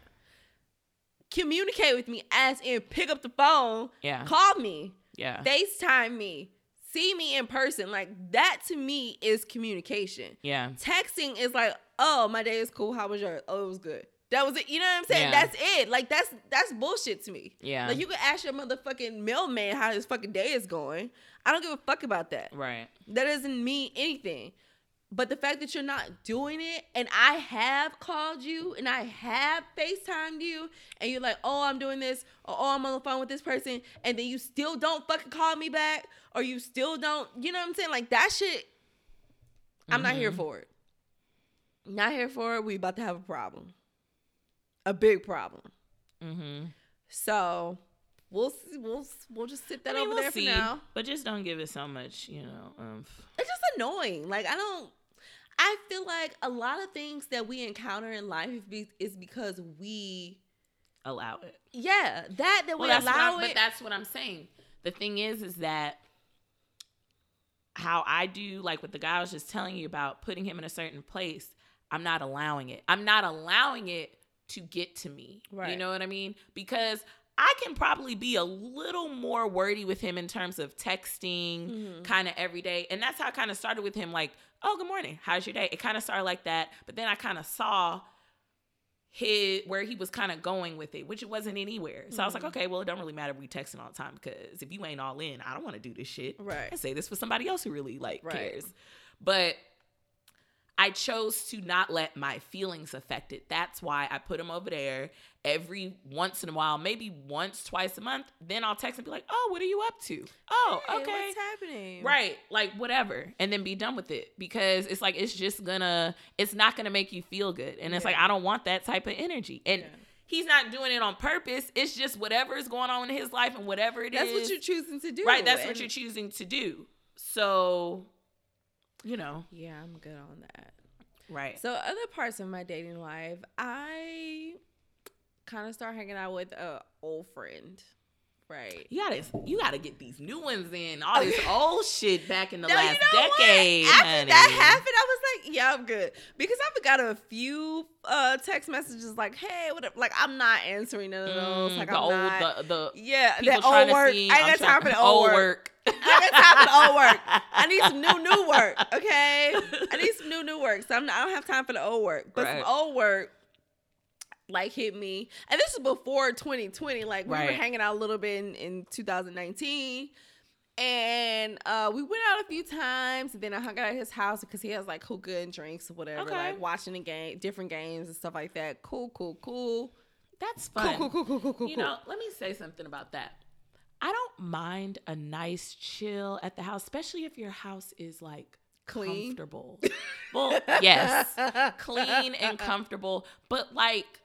Communicate with me as in pick up the phone, Yeah. call me, Yeah. FaceTime me, see me in person. Like that to me is communication. yeah. Texting is like, oh, my day is cool. How was yours? Oh, it was good. That was it. You know what I'm saying? Yeah. That's it. Like that's that's bullshit to me. Yeah. Like you can ask your motherfucking mailman how his fucking day is going. I don't give a fuck about that. right. That doesn't mean anything. But the fact that you're not doing it, and I have called you and I have FaceTimed you, and you're like, oh, I'm doing this, or oh, I'm on the phone with this person, and then you still don't fucking call me back, or you still don't, you know what I'm saying? Like that shit, I'm not here Mhm. for it. Not here for it. We about to have a problem. A big problem. Mm-hmm. So we'll see, we'll we'll just sit that I mean, over we'll there see, for now. but just don't give it so much, you know. Um, it's just annoying. Like I don't. I feel like a lot of things that we encounter in life is, because we, allow it. yeah, that that we Well, that's what allow it. but that's what I'm saying. The thing is, is that how I do, like what the guy was just telling you about, putting him in a certain place. I'm not allowing it. I'm not allowing it to get to me. You know what I mean? Because I can probably be a little more wordy with him in terms of texting Mhm. kind of every day. And that's how I kind of started with him like, oh, good morning. How's your day? It kind of started like that. But then I kind of saw his where he was kind of going with it, which it wasn't anywhere. So I was like, Mhm. okay, well, it don't really matter if we texting all the time because if you ain't all in, I don't want to do this shit. Right. I say this for somebody else who really like Right. cares. But I chose to not let my feelings affect it. That's why I put him over there every once in a while, maybe once, twice a month. Then I'll text and be like, "Oh, what are you up to? Oh, Hey, okay, what's happening? right, like whatever," and then be done with it because it's like it's just gonna, it's not gonna make you feel good, and it's like I don't want that type of energy, and. Yeah. He's not doing it on purpose. It's just whatever is going on in his life and whatever it is. That's what you're choosing to do. Right, that's what you're choosing to do. So, you know, Yeah, I'm good on that. right. So other parts of my dating life, I kind of start hanging out with a old friend. Right. You gotta, you gotta get these new ones in. All this old shit back in the No, you last know what? decade. After honey. that happened, I was like, "Yeah, I'm good," because I've got a few uh, text messages like, "Hey, what?" up?" Like, I'm not answering none of those. Mm, like, the I'm old, not. the the yeah, the old work. I ain't got time for the old work. I got time for the old work. I need some new new work. Okay, I need some new new work. So I'm not, I don't have time for the old work. But Right. some old work like hit me, and this is before 2020. Like we were hanging out a little bit in, in 2019. And uh, we went out a few times, and then I hung out at his house because he has like hookah and drinks or whatever, Okay. like watching the game, different games and stuff like that. Cool, cool, cool. That's Cool, fun. cool, cool, cool, cool, cool. You know, let me say something about that. I don't mind a nice chill at the house, especially if your house is like Clean? comfortable. well, yes, clean and comfortable, but like,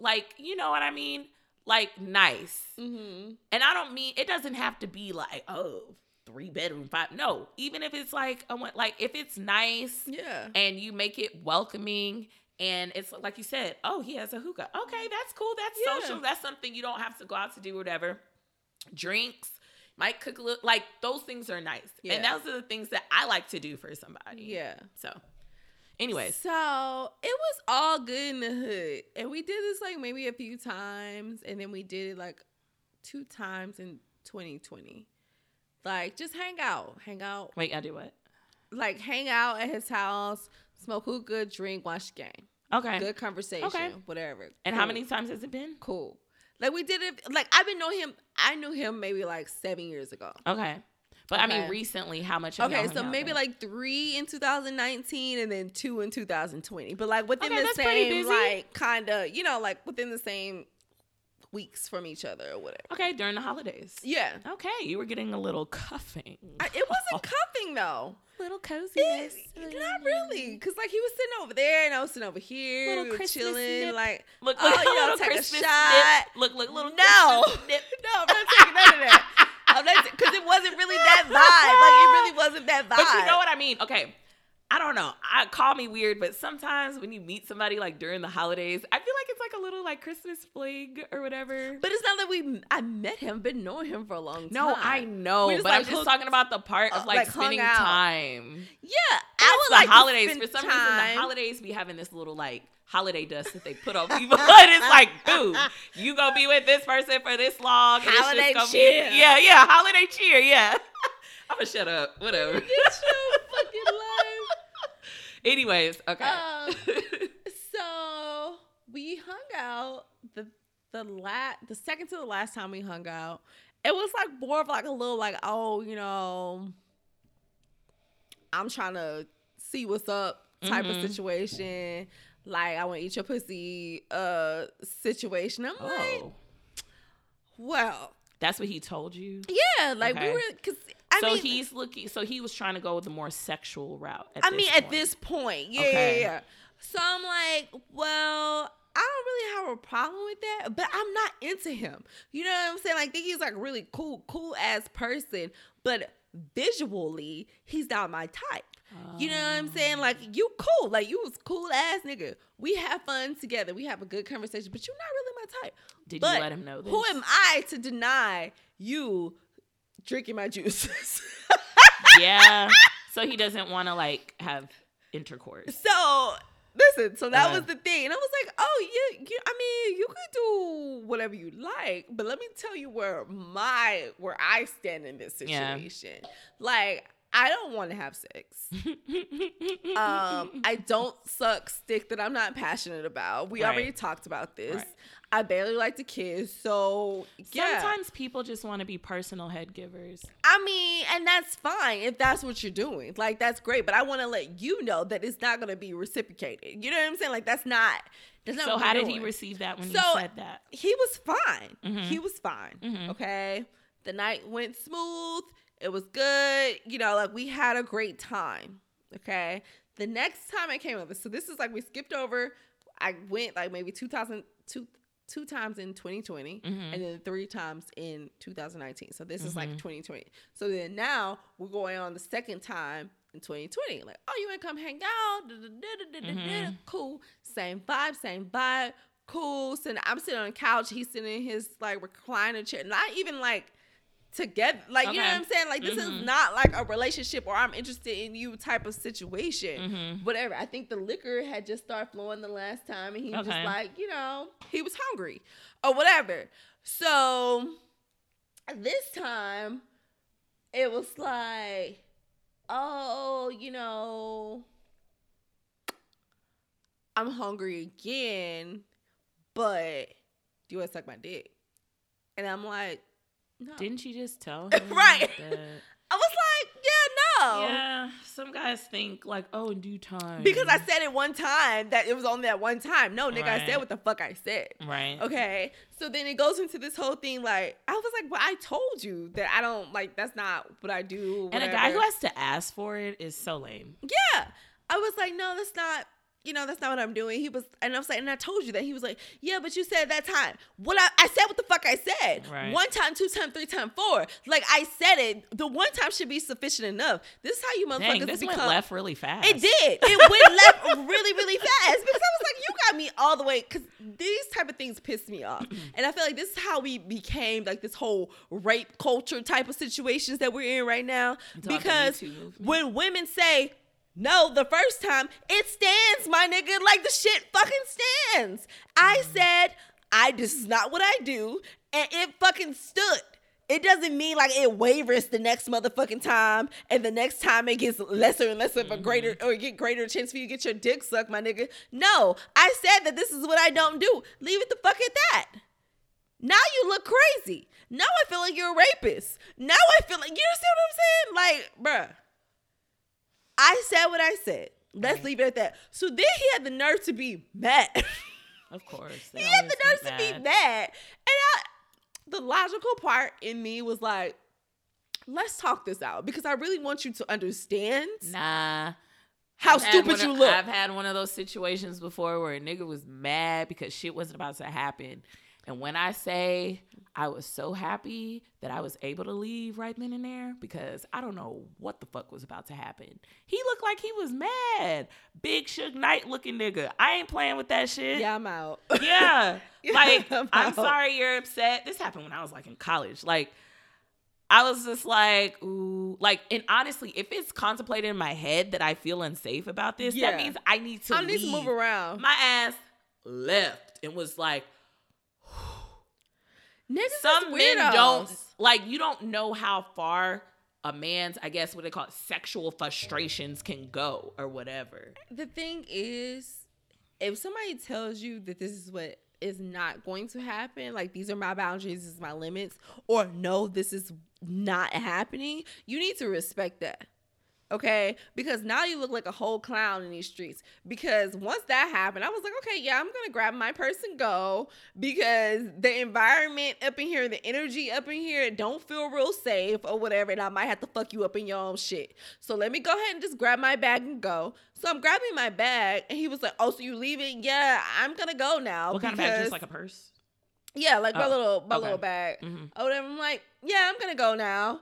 like you know what I mean, like nice. hmm And I don't mean it doesn't have to be like oh three bedroom five. No, even if it's like a one- like if it's nice Yeah. and you make it welcoming and it's like you said, oh, he has a hookah. Okay, that's cool. That's Yeah. social. That's something you don't have to go out to do whatever. Drinks, might cook a little like those things are nice. Yeah. And those are the things that I like to do for somebody. Yeah. So anyways. So it was all good in the hood. And we did this like maybe a few times. And then we did it like two times in 2020. Like just hang out. Hang out. Wait, I do what? Like hang out at his house, smoke hookah, drink, watch the game. Okay. Good conversation. Okay. Whatever. And how many times has it been? Cool. Like we did it like I've been knowing him I knew him maybe like seven years ago. Okay. But I mean recently, how much have Okay, so maybe then? like three in 2019 and then two in 2020. But like within Okay, the same, like kind of, you know, like within the same weeks from each other or whatever. Okay, during the holidays. Yeah. Okay, you were getting a little cuffing. I, it wasn't cuffing though. little It, coziness. not really, cause like he was sitting over there and I was sitting over here. Little we Christmas chilling, nip. like Look, Oh, you know, take a Christmas shot. nip. Look, look, little No. No, I'm not taking none of that. Oh, because it wasn't really that vibe. Like it really wasn't that vibe. But you know what I mean? Okay. I don't know. I call me weird, but sometimes when you meet somebody like during the holidays, I feel like it's like a little like Christmas fling or whatever. But it's not that we. I met him, been knowing him for a long time. no, I know, but like, I'm just hooked- talking about the part of like, like, spending time. Yeah, That's I would the like holidays. For some reason, time. the holidays be having this little like holiday dust that they put on people. and it's like, boo, you gonna be with this person for this long. and it's just Holiday gonna be- cheer. yeah, yeah, holiday cheer. Yeah. I'm gonna shut up. Whatever. Get your fucking. Anyways, okay. Um, so we hung out the the la- the second to the last time we hung out. It was like more of like a little like oh you know I'm trying to see what's up type Mhm. of situation. Like I want to eat your pussy uh situation. I'm like, Oh, well, that's what he told you. yeah, like Okay. we were because I so mean he's looking. So he was trying to go with a more sexual route. At I mean, at this point, yeah, Okay. yeah, yeah. So I'm like, well, I don't really have a problem with that, but I'm not into him. You know what I'm saying? Like, think he's like really cool, cool ass person, but visually, he's not my type. You know what I'm saying? Like, you cool, like you was cool ass nigga. We have fun together. We have a good conversation, but you're not really my type. Did but you let him know this? Who am I to deny you drinking my juices? yeah. So he doesn't want to like have intercourse. So listen, so that Uh. was the thing, and I was like, oh yeah, you, I mean, you could do whatever you like, but let me tell you where my where I stand in this Yeah. situation. Like, I don't want to have sex. Um, I don't suck stick that I'm not passionate about. We Right. already talked about this. Right. I barely like to kiss, so yeah. Sometimes people just want to be personal head givers. I mean, and that's fine if that's what you're doing. Like that's great, but I want to let you know that it's not going to be reciprocated. You know what I'm saying? Like that's not. That's not So how did he receive that when So- you said that? He was fine. Mhm. He was fine. Mhm. Okay. The night went smooth. It was good. You know, like we had a great time. Okay. The next time I came over, so this is like we skipped over. I went like maybe 2000, two, two times in 2020 Mhm. and then three times in 2019. So this is like Mhm. 2020. So then now we're going on the second time in 2020. Like, oh, you want to come hang out? Mhm. Cool. Same vibe, same vibe. Cool. So I'm sitting on the couch. He's sitting in his like recliner chair. Not even like together. Like, you know what I'm saying? Like, this Mhm. is not like a relationship or I'm interested in you type of situation. Mhm. Whatever. I think the liquor had just started flowing the last time and he was just like, you know, he was hungry or whatever. So this time it was like, oh, you know, I'm hungry again, but do you want to suck my dick? And I'm like, no. Didn't you just tell him? Right. that- I was like, yeah, no. Yeah. Some guys think like, oh, in due time. Because I said it one time that it was only that one time. No, nigga, I said what the fuck I said. Right. Okay. So then it goes into this whole thing like I was like, well, I told you that I don't like that's not what I do. And a guy who has to ask for it is so lame. Yeah. I was like, no, that's not you know, that's not what I'm doing. He was, and I was like, and I told you that. He was like, yeah, but you said that time. What I, I said what the fuck I said. Right. One time, two time, three time, four. Like I said it. The one time should be sufficient enough. This is how you Dang, motherfuckers this become. went left really fast. It did. It went left really, really fast because I was like, you got me all the way. Because these type of things piss me off, and I feel like this is how we became like this whole rape culture type of situations that we're in right now. It's all the Me Because when women say no the first time, it stands, my nigga. Like the shit fucking stands. I Mm-hmm. said, I this is not what I do, and it fucking stood. It doesn't mean like it wavers the next motherfucking time, and the next time it gets lesser and lesser of a greater Mm-hmm. or get greater chance for you to get your dick sucked, my nigga. No, I said that this is what I don't do. Leave it the fuck at that. Now you look crazy. Now I feel like you're a rapist. Now I feel like you understand what I'm saying? Like, bruh. I said what I said. Let's Right. leave it at that. So then he had the nerve to be mad. Of course. he had the nerve to be mad. And I the logical part in me was like, let's talk this out because I really want you to understand Nah. how I've stupid you of- look. I've had one of those situations before where a nigga was mad because shit wasn't about to happen. And when I say I was so happy that I was able to leave right then and there because I don't know what the fuck was about to happen. He looked like he was mad. Big Suge Knight looking nigga. I ain't playing with that shit. yeah, I'm out. Yeah. Yeah, like, I'm I'm sorry you're upset. This happened when I was like in college. Like, I was just like, ooh, like, and honestly, if it's contemplated in my head that I feel unsafe about this, Yeah. that means I need to I need to move around. My ass left and was like, Niggas some men don't like you don't know how far a man's I guess what they call it, sexual frustrations can go or whatever. the thing is, if somebody tells you that this is what is not going to happen, like these are my boundaries, this is my limits, or no, this is not happening, you need to respect that. Okay, because now you look like a whole clown in these streets. Because once that happened, I was like, okay, yeah, I'm gonna grab my purse and go because the environment up in here, the energy up in here, don't feel real safe or whatever, and I might have to fuck you up in your own shit. So let me go ahead and just grab my bag and go. So I'm grabbing my bag, and he was like, "Oh, so you leaving? Yeah, I'm gonna go now." What kind of bag? Just like a purse? Yeah, like oh, my little my okay. little bag. Mm-hmm. Oh, whatever. I'm like, yeah, I'm gonna go now.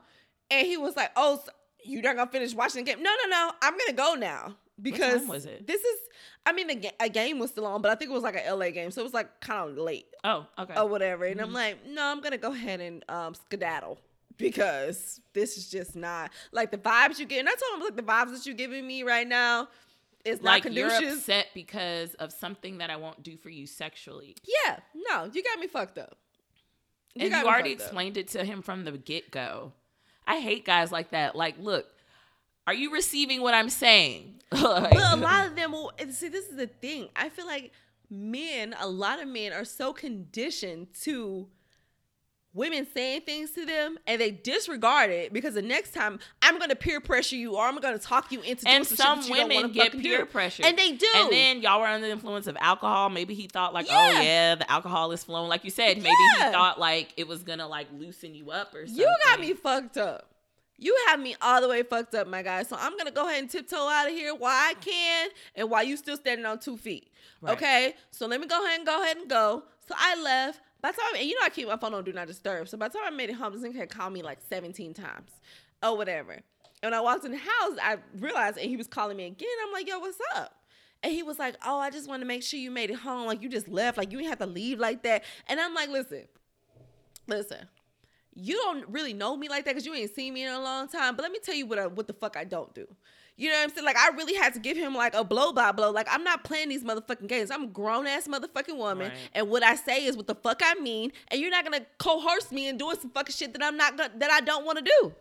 And he was like, "Oh, so you're not gonna finish watching the game. No, no, no. I'm gonna go now because was it? This is. I mean, the a game was still on, but I think it was like a LA game, so it was like kind of late. Oh, okay. Or whatever. And mm-hmm. I'm like, no, I'm gonna go ahead and um, skedaddle because this is just not like the vibes you get. And I told him like the vibes that you're giving me right now is like not conducive. You're upset because of something that I won't do for you sexually. Yeah, no, you got me fucked up. You and you already explained up. it to him from the get go. I hate guys like that. Like, look, are you receiving what I'm saying? like, but a lot of them will see this is the thing. I feel like men, a lot of men are so conditioned to women saying things to them and they disregard it because the next time I'm gonna peer pressure you or I'm gonna talk you into doing something. and some women get peer do. pressure and they do and then y'all were under the influence of alcohol maybe he thought like oh, yeah. oh yeah the alcohol is flowing like you said maybe yeah. he thought like it was gonna like loosen you up or something you got me fucked up you have me all the way fucked up, my guy. So I'm gonna go ahead and tiptoe out of here while I can and while you still standing on two feet. Right. Okay. So let me go ahead and go ahead and go. So I left. By the time, and you know I keep my phone on do not disturb. So by the time I made it home, this nigga had called me like 17 times or whatever. And when I walked in the house, I realized and he was calling me again. I'm like, yo, what's up? And he was like, oh, I just want to make sure you made it home. Like you just left. Like you didn't have to leave like that. And I'm like, listen, listen. You don't really know me like that because you ain't seen me in a long time. But let me tell you what I, what the fuck I don't do. You know what I'm saying? Like I really had to give him like a blow by blow. Like I'm not playing these motherfucking games. I'm a grown ass motherfucking woman, right. and what I say is what the fuck I mean. And you're not gonna coerce me in doing some fucking shit that I'm not gonna, that I don't want to do.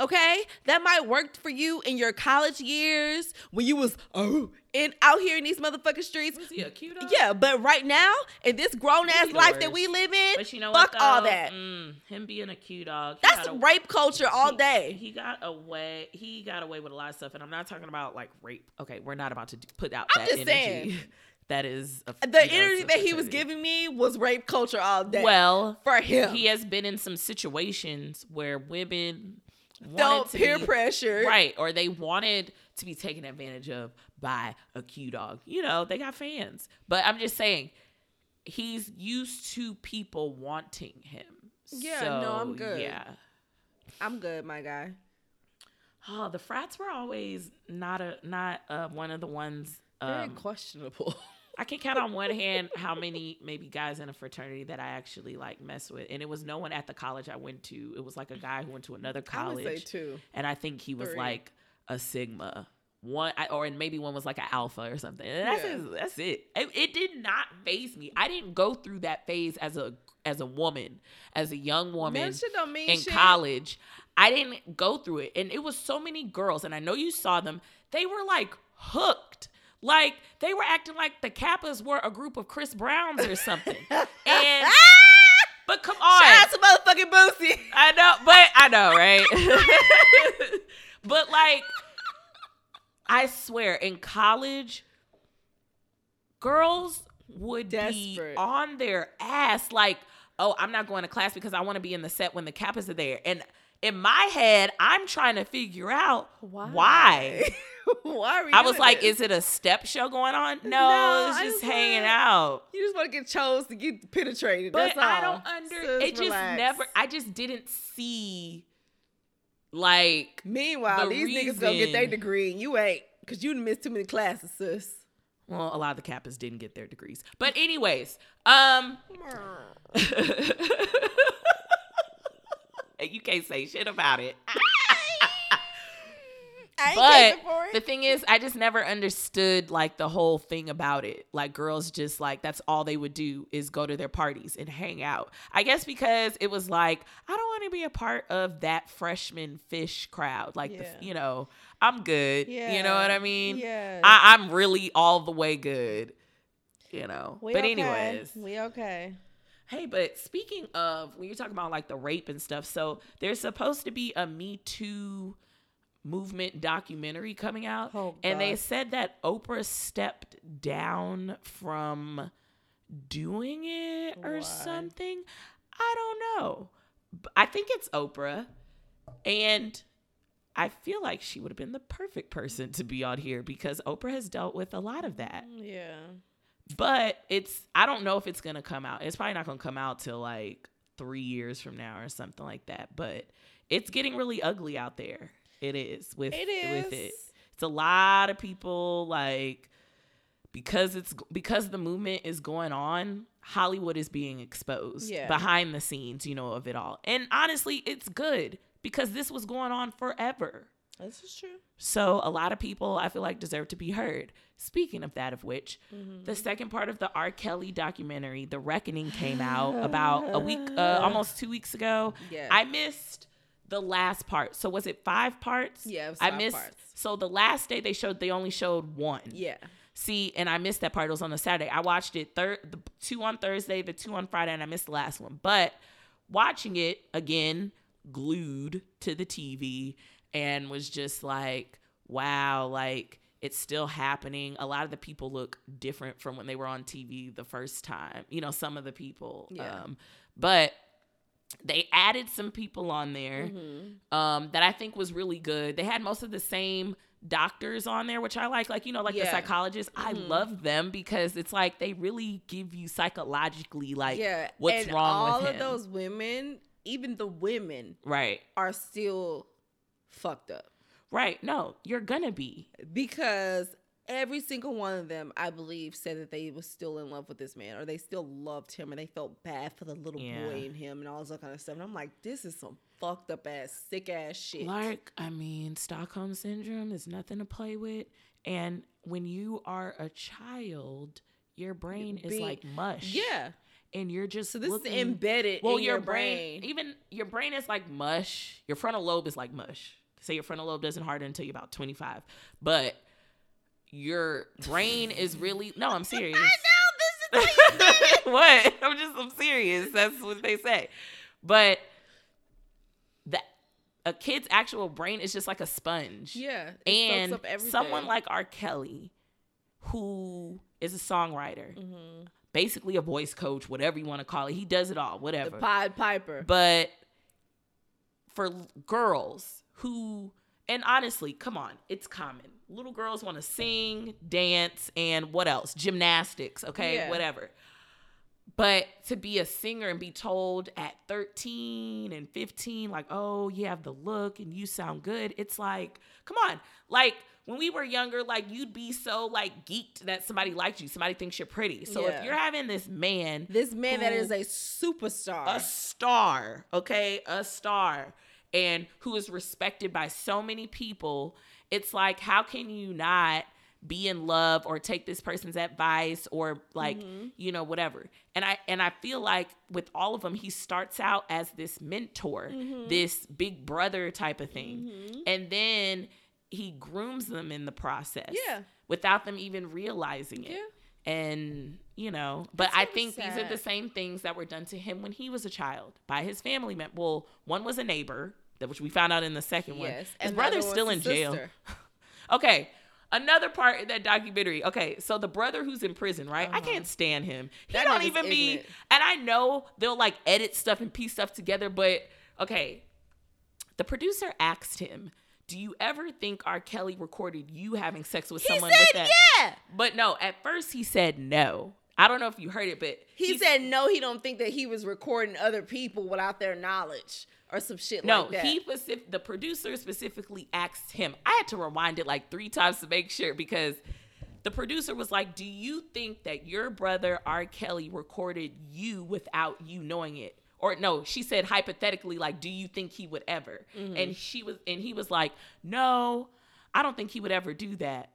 Okay, that might work for you in your college years when you was oh in out here in these motherfucking streets. Was he a cute? Yeah, but right now in this grown ass life that we live in, but you know fuck what, all that. Mm, him being a cute dog. That's rape culture all he, day. He got away. He got away with a lot of stuff, and I'm not talking about like rape. Okay, we're not about to put out I'm that energy. Saying. that is a, the energy that he was giving me was rape culture all day. Well, for him, he has been in some situations where women felt peer be, pressure, right? Or they wanted to be taken advantage of by a Q dog. You know, they got fans. But I'm just saying, he's used to people wanting him. Yeah, so, no, I'm good. Yeah. I'm good, my guy. Oh, the frats were always not a not uh, one of the ones um, very questionable. I can count on one hand how many maybe guys in a fraternity that I actually like mess with, and it was no one at the college I went to. It was like a guy who went to another college. I would say two, and I think he was Three. like a sigma one or and maybe one was like an alpha or something. that's yeah. it, that's it. it. it. did not phase me. I didn't go through that phase as a as a woman, as a young woman in shit. college. I didn't go through it, and it was so many girls, and I know you saw them. They were like hooked. Like they were acting like the Kappas were a group of Chris Browns or something. and ah! but come on, shout out to motherfucking Boosie. I know, but I know, right? but like I swear, in college, girls would Desperate. be on their ass like, oh, I'm not going to class because I want to be in the set when the Kappas are there. And in my head, I'm trying to figure out why. Why, why I was like, this? is it a step show going on? No, no it's just hanging out. You just want to get chose to get penetrated. But That's all. I don't under. Sis, it just relax. never. I just didn't see like, meanwhile, the these reason. niggas gonna get their degree and you ain't, cause you missed too many classes, sis. Well, a lot of the Kappas didn't get their degrees, but anyways, um, you can't say shit about it. But the thing is, I just never understood like the whole thing about it. Like girls just like that's all they would do is go to their parties and hang out. I guess because it was like I don't want to be a part of that freshman fish crowd. Like yeah. the, you know, I'm good. Yeah. You know what I mean? Yeah. I, I'm really all the way good. you know. We but okay. anyways, we okay. Hey, but speaking of when you're talking about like the rape and stuff, so there's supposed to be a Me Too movement documentary coming out. Oh, and they said that Oprah stepped down from doing it or Why? something. I don't know. I think it's Oprah. And I feel like she would have been the perfect person to be on here because Oprah has dealt with a lot of that mm, Yeah. but it's I don't know if it's gonna come out. It's probably not gonna come out till like three years from now or something like that. But it's getting really ugly out there. It is with It with it. It's a lot of people like because it's because the movement is going on. Hollywood is being exposed Yeah. behind the scenes, you know, of it all. And honestly, it's good because this was going on forever. This is true. So a lot of people I feel like deserve to be heard. Speaking of that of which, Mm-hmm. the second part of the R. Kelly documentary, The Reckoning, came out about a week, uh, almost two weeks ago. Yeah. I missed the last part. So was it five parts? Yeah, was I missed. parts. So the last day they showed, they only showed one. Yeah. See, and I missed that part. It was on a Saturday. I watched it third, the two on Thursday, the two on Friday, and I missed the last one. But watching it again, glued to the TV, and was just like, wow, like it's still happening. A lot of the people look different from when they were on TV the first time. You know, some of the people. Yeah. Um, but they added some people on there Mm-hmm. um, that I think was really good. They had most of the same doctors on there, which I like. Like, you know, like the psychologists. I Mhm. love them because it's like they really give you psychologically, like, yeah. what's and wrong all with of those women, even the women, right, are still fucked up right. No, you're gonna be. because every single one of them, I believe, said that they was still in love with this man or they still loved him and they felt bad for the little Yeah. boy in him and all this other kind of stuff. And I'm like, this is some fucked up ass, sick ass shit. Like, I mean, Stockholm syndrome is nothing to play with. And when you are a child, your brain is Be- like mush. yeah. And you're just So this looking, is embedded well in your, your, brain, brain. even your brain is like mush your frontal lobe is like mush say your frontal lobe doesn't harden until you're about 25 but your brain is really no i'm serious I know this is what i'm just i'm serious. That's what they say. But that a kid's actual brain is just like a sponge. Yeah. and someone like r. Kelly who is a songwriter Mhm. basically a voice coach whatever you want to call it he does it all the whatever. Pied Piper. but for girls who and honestly come on it's common little girls want to sing dance and what else gymnastics okay Yeah. whatever but to be a singer and be told at 13 and 15 like oh you have the look and you sound good it's like come on like when we were younger like you'd be so like geeked that somebody liked you somebody thinks you're pretty so Yeah. if you're having this man this man that who- is a superstar. a star, okay? A star. And who is respected by so many people. It's like, how can you not be in love or take this person's advice or like, Mhm. you know, whatever. And I and I feel like with all of them, he starts out as this mentor, Mhm. this big brother type of thing. Mhm. And then he grooms them in the process. Yeah. Without them even realizing it Yeah. and you know but i think these are the same things that were done to him when he was a child by his family well one was a neighbor which we found out in the second one his and brother's still in jail okay another part in that documentary okay so the brother who's in prison right i Uh-huh. can't stand him he That don't even be ignorant. and i know they'll like edit stuff and piece stuff together but okay the producer asked him do you ever think R. Kelly recorded you having sex with He someone said with that? yeah. But no, at first he said no. I don't know if you heard it, but He he's- said no. He don't think that he was recording other people without their knowledge or some shit no. like that. No, he specific, the producer specifically asked him. I had to rewind it like three times to make sure because the producer was like, "Do you think that your brother R. Kelly recorded you without you knowing it?" Or no, she said hypothetically, like, "Do you think he would ever?" Mm-hmm. And she was, and he was like, "No, I don't think he would ever do that."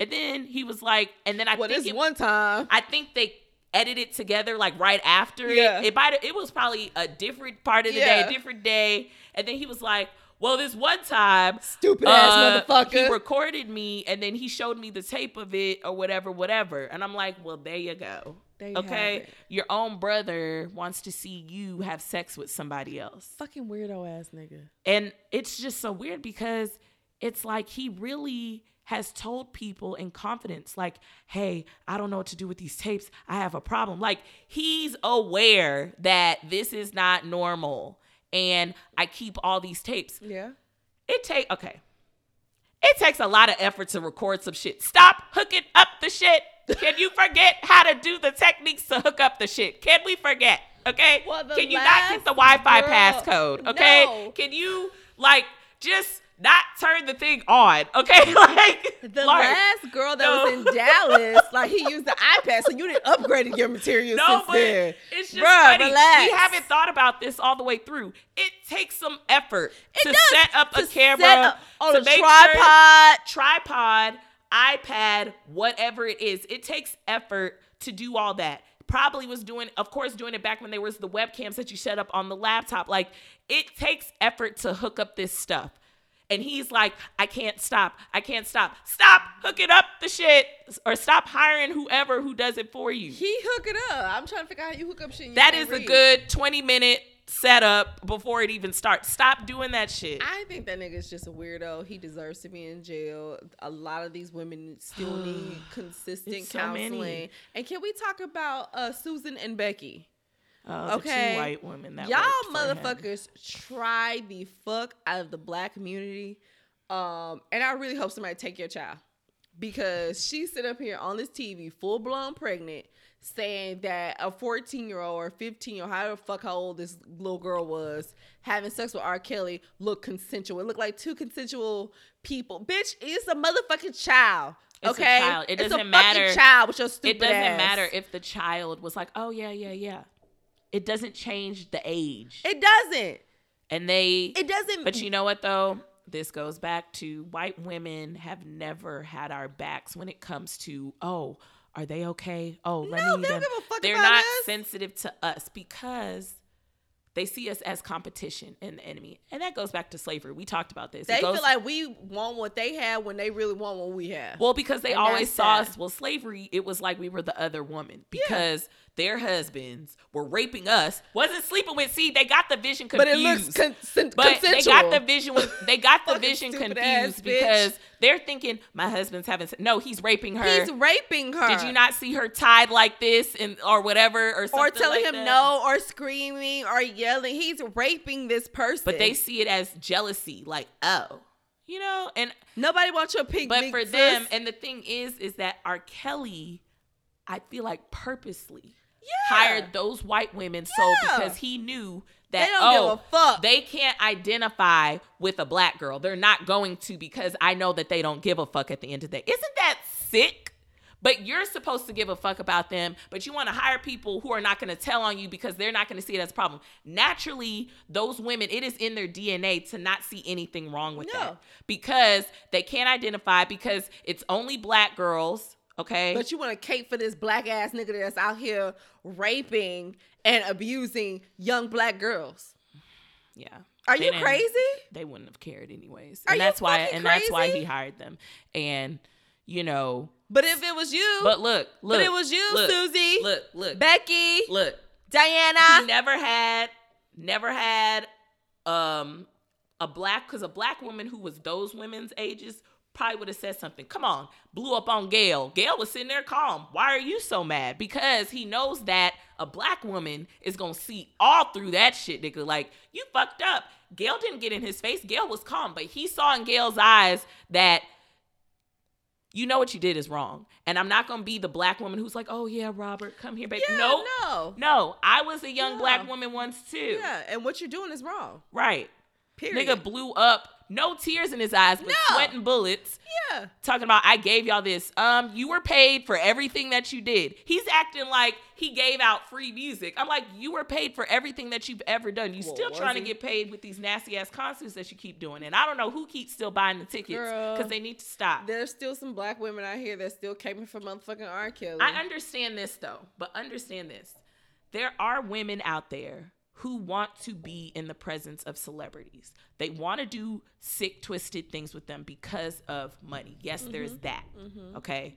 And then he was like, and then I well, think it- one time. I think they edited together like right after Yeah. it. It might it was probably a different part of the Yeah. day, a different day. And then he was like, Well, this one time, Stupid ass uh, motherfucker. he recorded me and then he showed me the tape of it or whatever, whatever. And I'm like, well, there you go. There you okay, your own brother wants to see you have sex with somebody else. Fucking weirdo ass nigga. And it's just so weird because it's like he really has told people in confidence, like, hey, I don't know what to do with these tapes. I have a problem. Like, he's aware that this is not normal. And I keep all these tapes. Yeah. It take okay. It takes a lot of effort to record some shit. Stop hooking up the shit. Can you forget how to do the techniques to hook up the shit? Can we forget? Okay. Well, Can you not get the Wi-Fi passcode? Okay. No. Can you like just not turn the thing on? Okay. like The last girl that No. was in Dallas, like he used the iPad, so you didn't upgrade your material No, but then. it's just Bruh, funny. relax. We haven't thought about this all the way through. It takes some effort It to does. set up To a camera on to a make sure- tripod. tripod, iPad, whatever it is. It takes effort to do all that. Probably was doing, of course, doing it back when there was the webcams that you set up on the laptop. Like it takes effort to hook up this stuff. And he's like, I can't stop. I can't stop. Stop hooking up the shit or stop hiring whoever who does it for you. He hook it up. I'm trying to figure out how you hook up shit. That is you That can't is a good 20 minute setup before it even starts. Stop doing that shit. I think that nigga is just a weirdo. He deserves to be in jail. A lot of these women still need consistent It's so many. counseling. And can we talk about uh, Susan and Becky? The Okay. two white women that Y'all worked for him. motherfuckers try the fuck out of the black community. Um, and I really hope somebody take your child because she sit up here on this TV, full blown pregnant, saying that a 14 year old or 15 year old, however the fuck how old this little girl was, having sex with R. Kelly looked consensual. It looked like two consensual people. Bitch, it's a motherfucking child. It's a okay, child. It It's doesn't matter- Child with your stupid it doesn't ass. matter if the child was like, "Oh yeah, yeah, yeah." It doesn't change the age. It doesn't. and they It doesn't. But you know what though? This goes back to white women have never had our backs when it comes to, "Oh, are they okay? Oh, let No, me they don't give a fuck They're about not us. sensitive to us because they see us as competition and the enemy. And that goes back to slavery. We talked about this. It They goes- feel like we want what they have when they really want what we have. Well, because they And always that's saw sad. us. Well, slavery, it was like we were the other woman because their husbands were raping us, wasn't sleeping with. See, they got the vision confused. but it looks con- but consensual. they got the vision. with- They got the vision confused ass because they're thinking my husband's having. No, he's raping her. He's raping her. Did you not see her tied like this and or whatever or something Or telling like him that? no, or screaming, or yelling. He's raping this person. But they see it as jealousy, like oh, you know, and nobody wants your pink. but for sis. them and the thing is is that r kelly i feel like purposely Yeah. hired those white women so because he knew that They don't oh give a fuck. they can't identify with a black girl they're not going to because i know that they don't give a fuck at the end of the day isn't that sick but you're supposed to give a fuck about them, but you want to hire people who are not going to tell on you because they're not going to see it as a problem. Naturally, those women, it is in their DNA to not see anything wrong with No. that because they can't identify because it's only black girls, okay? But you want to cape for this black ass nigga that's out here raping and abusing young black girls. yeah. Are They you crazy? They wouldn't have cared anyways. Are and you that's why and that's why he hired them. And you know, But if it was you, but look, look. But it was you, look, Susie, Look, look. Becky, look. Diana. he never had never had um a black because a black woman who was those women's ages probably would have said something come on blew up on Gayle Gayle was sitting there calm why are you so mad because he knows that a black woman is gonna see all through that shit nigga like you fucked up Gayle didn't get in his face Gayle was calm but he saw in Gayle's eyes that you know what you did is wrong and i'm not gonna be the black woman who's like oh yeah robert come here baby yeah, nope no. no, I was a young Yeah. black woman once too. Yeah, and what you're doing is wrong. Right. Period. Nigga blew up, no tears in his eyes, but No. sweating bullets. yeah. Talking about I gave y'all this. Um, you were paid for everything that you did. He's acting like he gave out free music. I'm like, you were paid for everything that you've ever done. You Well, still trying to get paid with these nasty ass concerts that you keep doing. And I don't know who keeps still buying the tickets because they need to stop. There's still some black women out here that still caping for motherfucking R. Kelly. I understand this though, but understand this. There are women out there who want to be in the presence of celebrities. They want to do sick, twisted things with them because of money. Yes, there's that. Okay.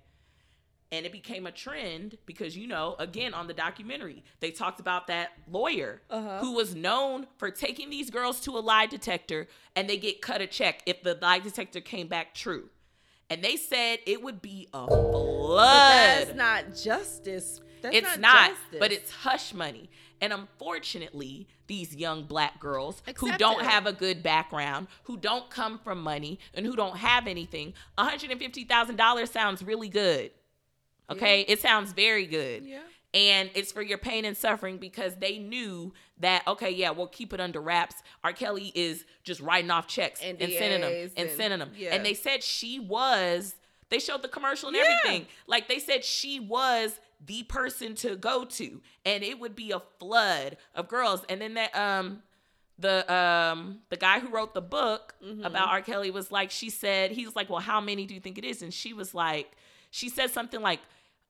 And it became a trend because, you know, again, on the documentary, they talked about that lawyer Uh-huh. who was known for taking these girls to a lie detector and they get cut a check if the lie detector came back true. And they said it would be a flood. That's not justice. That's it's not, justice. but it's hush money. And unfortunately, these young black girls who don't have a good background, who don't come from money, and who don't have anything, $150,000 sounds really good. Okay? It sounds very good. Yeah. And it's for your pain and suffering because they knew that, okay, yeah, we'll keep it under wraps. R. Kelly is just writing off checks and sending them NDAs and and- sending them. yeah. And they said she was, they showed the commercial and Yeah. everything. Like they said she was the person to go to. And it would be a flood of girls. And then that, um, the um the guy who wrote the book Mm-hmm. about R. Kelly was like, she said, he was like, Well, how many do you think it is? And she was like, she said something like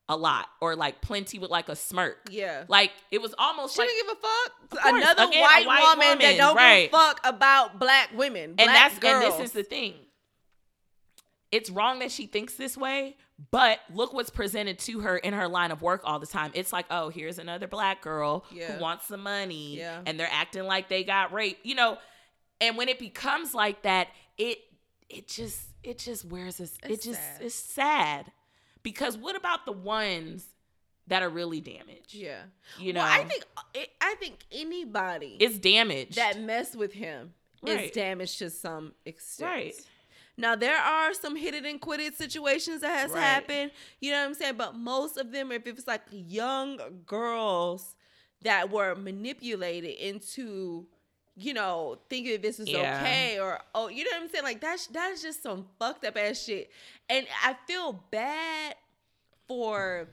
a lot or like plenty with like a smirk. Yeah. Like it was almost She like didn't give a fuck. course, Another again, white, white woman, that don't right. give a fuck about black women. and that's girls. and this is the thing. It's wrong that she thinks this way, but look what's presented to her in her line of work all the time. It's like, oh, here's another black girl Yeah. who wants some money, Yeah. and they're acting like they got raped, you know. And when it becomes like that, it it just it just wears us. It just sad. it's sad because what about the ones that are really damaged? yeah. You know, well, I think I think anybody it's damaged. that mess with him Right. is damaged to some extent. Right. Now there are some hit it and quit it situations that has Right. happened. You know what I'm saying? But most of them, if it's like young girls that were manipulated into, you know, thinking this is Yeah. okay or oh, you know what I'm saying? Like that's that is just some fucked up ass shit. And I feel bad for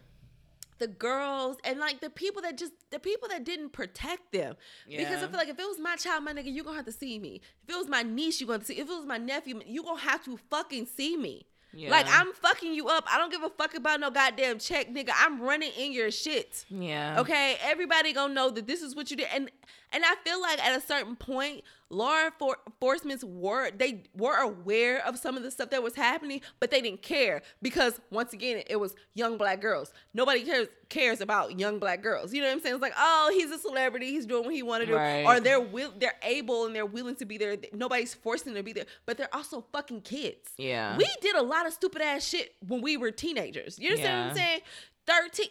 the girls and like the people that just the people that didn't protect them because I feel like if it was my child, my nigga, you gonna have to see me. If it was my niece, you gonna see. If it was my nephew, you gonna have to fucking see me. Yeah. Like I'm fucking you up. I don't give a fuck about no goddamn check, nigga. I'm running in your shit. yeah. Okay, everybody gonna know that this is what you did, and and I feel like at a certain point, law enfor- enforcement's were they were aware of some of the stuff that was happening, but they didn't care because once again, it was young black girls. Nobody cares cares about young black girls. You know what I'm saying? It's like, oh, he's a celebrity, he's doing what he wanted to do, Right. or they're will they're able and they're willing to be there. Nobody's forcing them to be there, but they're also fucking kids. Yeah. We did a lot of stupid ass shit when we were teenagers. You understand what I'm saying? 13,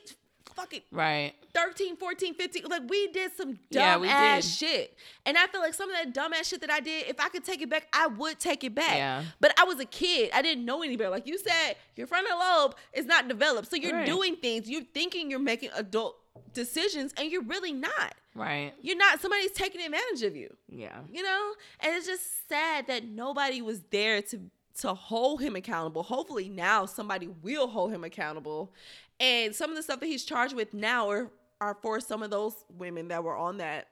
fucking right. 13, 14, 15. Like we did some dumb Yeah, ass did. shit. And I feel like some of that dumb ass shit that I did, if I could take it back, I would take it back. Yeah. But I was a kid. I didn't know any better. Like you said, your frontal lobe is not developed. So you're Right. doing things. You're thinking you're making adult decisions and you're really not. Right. You're not. Somebody's taking advantage of you Yeah. you know and it's just sad that nobody was there to to hold him accountable hopefully now somebody will hold him accountable and some of the stuff that he's charged with now are are for some of those women that were on that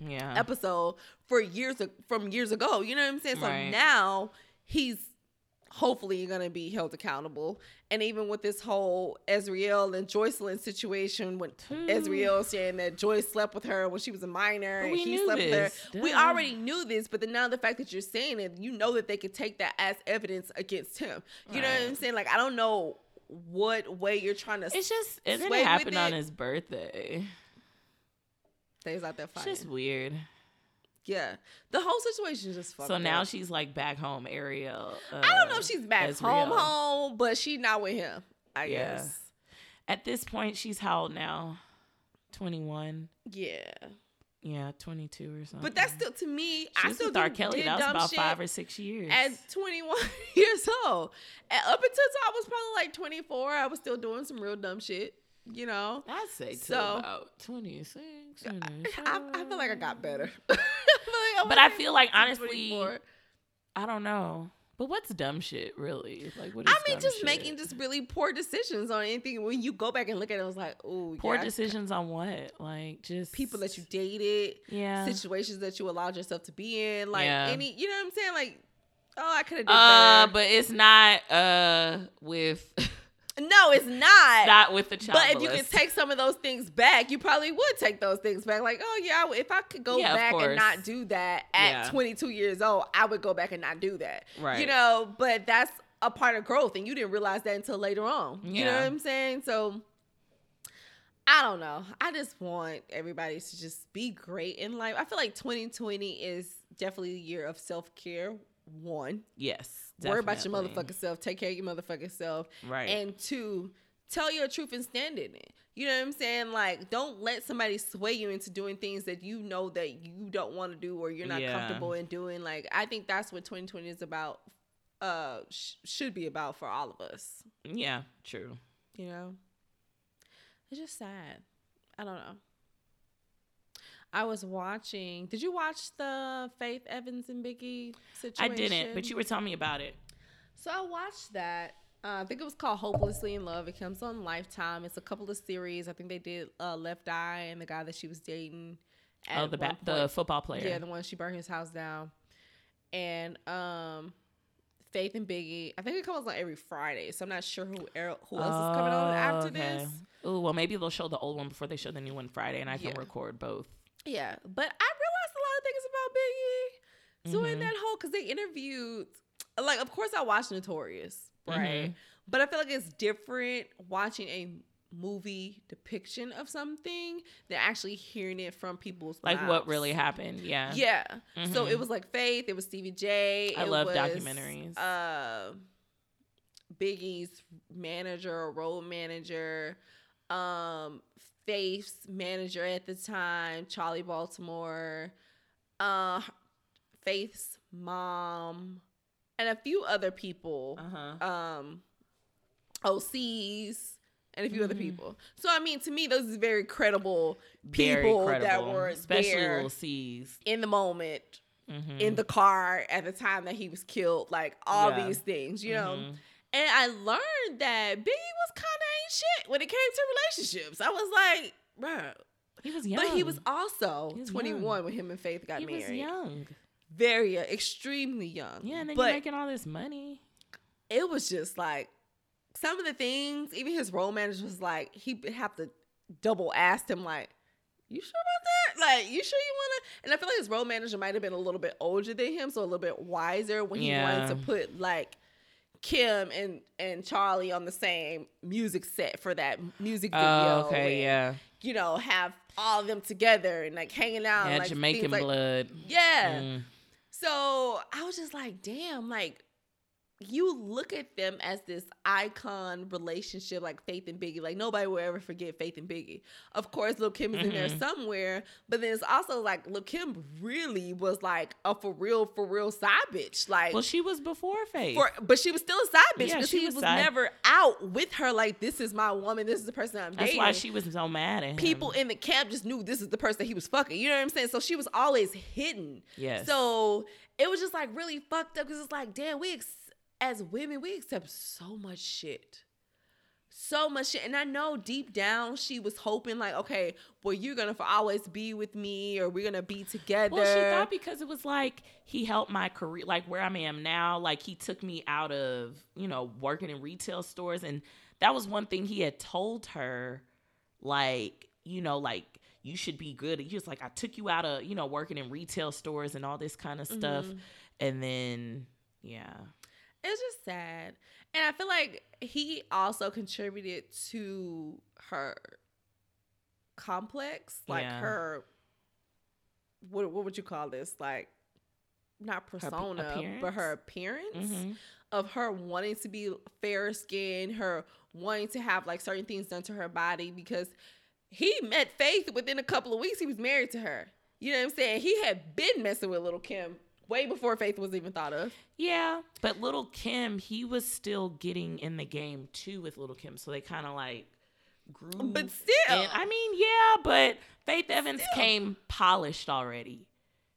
Yeah. episode for years from years ago you know what i'm saying so Right. now he's hopefully gonna be held accountable and even with this whole Azriel and Joycelyn situation when. Azriel saying that Joyce slept with her when she was a minor and we he slept with her this. we already knew this but then now the fact that you're saying it you know that they could take that as evidence against him you know what I'm saying like I don't know what way you're trying to It's just and then sway it on it. his birthday. things out there It's fighting just weird. yeah the whole situation is just fucked So now up. she's like back home, Ariel. Uh, I don't know if she's back home home, but she not with him. I Yeah. guess. At this point, she's how old now? Twenty one. Yeah. Yeah, twenty two or something. But that's still to me. She I still with R. Kelly. That was about five or six years. At 21 years old, and up until I was probably like 24, I was still doing some real dumb shit. You know, I'd say So- about 26. I, I feel like I got better. I like But I feel like, 24. honestly, I don't know. But what's dumb shit, really? Like, what I mean, just shit? making just really poor decisions on anything. When you go back and look at it, it was like, oh, poor yeah, decisions on what? Like, just people that you dated, yeah. situations that you allowed yourself to be in, like Yeah. any, you know what I'm saying? Like, oh, I could have Uh, better. but it's not uh with No, it's not. Not with the child. But if you could take some of those things back, you probably would take those things back. Like, oh yeah, if I could go Yeah, back and not do that at Yeah. 22 years old, I would go back and not do that. Right. You know, but that's a part of growth, and you didn't realize that until later on. You know what I'm saying? So. I don't know. I just want everybody to just be great in life. I feel like 2020 is definitely the year of self care. One, yes. Worry about your definitely. motherfucking self. Take care of your motherfucking self. Right. And two, tell your truth and stand in it. You know what I'm saying? Like, don't let somebody sway you into doing things that you know that you don't want to do or you're not Yeah. comfortable in doing. Like, I think that's what 2020 is about. Uh, sh- should be about for all of us. yeah, true. You know, it's just sad. I don't know. I was watching. Did you watch the Faith Evans and Biggie situation? I didn't, but you were telling me about it. So I watched that. Uh, I think it was called Hopelessly in Love. It comes on Lifetime. It's a couple of series. I think they did uh, Left Eye and the guy that she was dating. Oh, the ba- the football player. yeah, the one she burned his house down. And um, Faith and Biggie. I think it comes on every Friday, so I'm not sure who er- who else is coming on after this. Oh well, maybe they'll show the old one before they show the new one Friday, and I can Yeah. record both. Yeah, but I realized a lot of things about Biggie. doing in Mhm. that whole, because they interviewed, like, of course I watched Notorious, right? Mhm. But I feel like it's different watching a movie depiction of something than actually hearing it from people's Like what really happened. Yeah. Yeah. So Mhm. it was like Faith. It was Stevie J. I it love was, documentaries. Uh, Biggie's manager or road manager, um, Faith's manager at the time, Charli Baltimore, uh, Faith's mom, and a few other people Uh huh. um OCs and a few other Mhm. people. So I mean to me those is very credible Very people that were especially there Lil Cease. in the moment Mhm. in the car at the time that he was killed like all Yeah. these things, you know. Mhm. And I learned that Biggie was kind of shit when it came to relationships. I was like, bro. He was young. But he was also He was 21 when him and Faith got he was married. young. Very uh, extremely young. Yeah, and then but you're making all this money. it was just like some of the things, even his role manager was like, he have to double ask him, like, you sure about that? Like, you sure you wanna? And I feel like his role manager might have been a little bit older than him, so a little bit wiser when he wanted to put like Kim and and Charli on the same music set for that music video. Oh, okay, and, yeah. You know, have all of them together and like hanging out. Yeah, like, Jamaican like- blood. Yeah. Mm. So I was just like, damn, like you look at them as this icon relationship, like Faith and Biggie. Like nobody will ever forget Faith and Biggie. Of course, Lil Kim is in there Mhm. somewhere, but then it's also like Lil Kim really was like a for real, for real side bitch. Like Well, she was before Faith. for, but she was still a side bitch because she he was never out with her. Like this is my woman. This is the person I'm That's dating That's why she was so mad at him. people in the camp just knew this is the person that he was fucking. You know what I'm saying? So she was always hidden. Yes. So it was just like really fucked up because it's like, damn, we ex- as women we accept so much shit. So much shit. And I know deep down she was hoping like, okay, well, you're gonna always be with me or we're gonna be together. Well, she thought because it was like he helped my career, like where I am now. Like he took me out of, you know, working in retail stores. And that was one thing he had told her, like, you know, like, you should be good. He was like, I took you out of, you know, working in retail stores and all this kind of stuff. Mhm. And then, yeah. It's just sad. And I feel like he also contributed to her complex, like Yeah. her what what would you call this? Like not pe- persona, but her appearance Mhm. of her wanting to be fair skinned, her wanting to have like certain things done to her body because he met Faith within a couple of weeks. He was married to her. You know what I'm saying? He had been messing with little Kim way before Faith was even thought of. Yeah, but Little Kim, he was still getting in the game too with Little Kim, so they kind of like grew. But still, and, I mean, yeah, but Faith Evans Still. came polished already.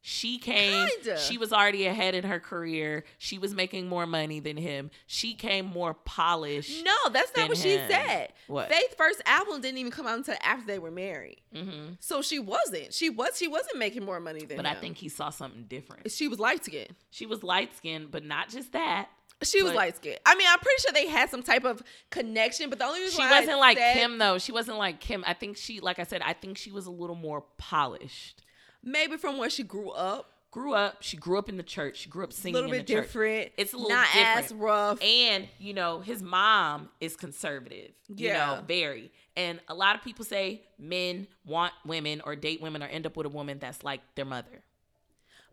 She came. Kinda. She was already ahead in her career. She was making more money than him. She came more polished. No, that's not what she said. What? Faith's first album didn't even come out until after they were married. hmm So she wasn't. She was. She wasn't making more money than But him. I think he saw something different. she was light skinned. She was light skinned, but not just that. She was light skinned. I mean, I'm pretty sure they had some type of connection, but the only reason She wasn't like said- Kim though. She wasn't like Kim. I think she, like I said, I think she was a little more polished. Maybe from where she grew up, Grew up. She grew up in the church. She grew up singing. a little bit the church. different. It's a little not as rough. And you know, his mom is conservative. Yeah. You know, very. And a lot of people say men want women or date women or end up with a woman that's like their mother.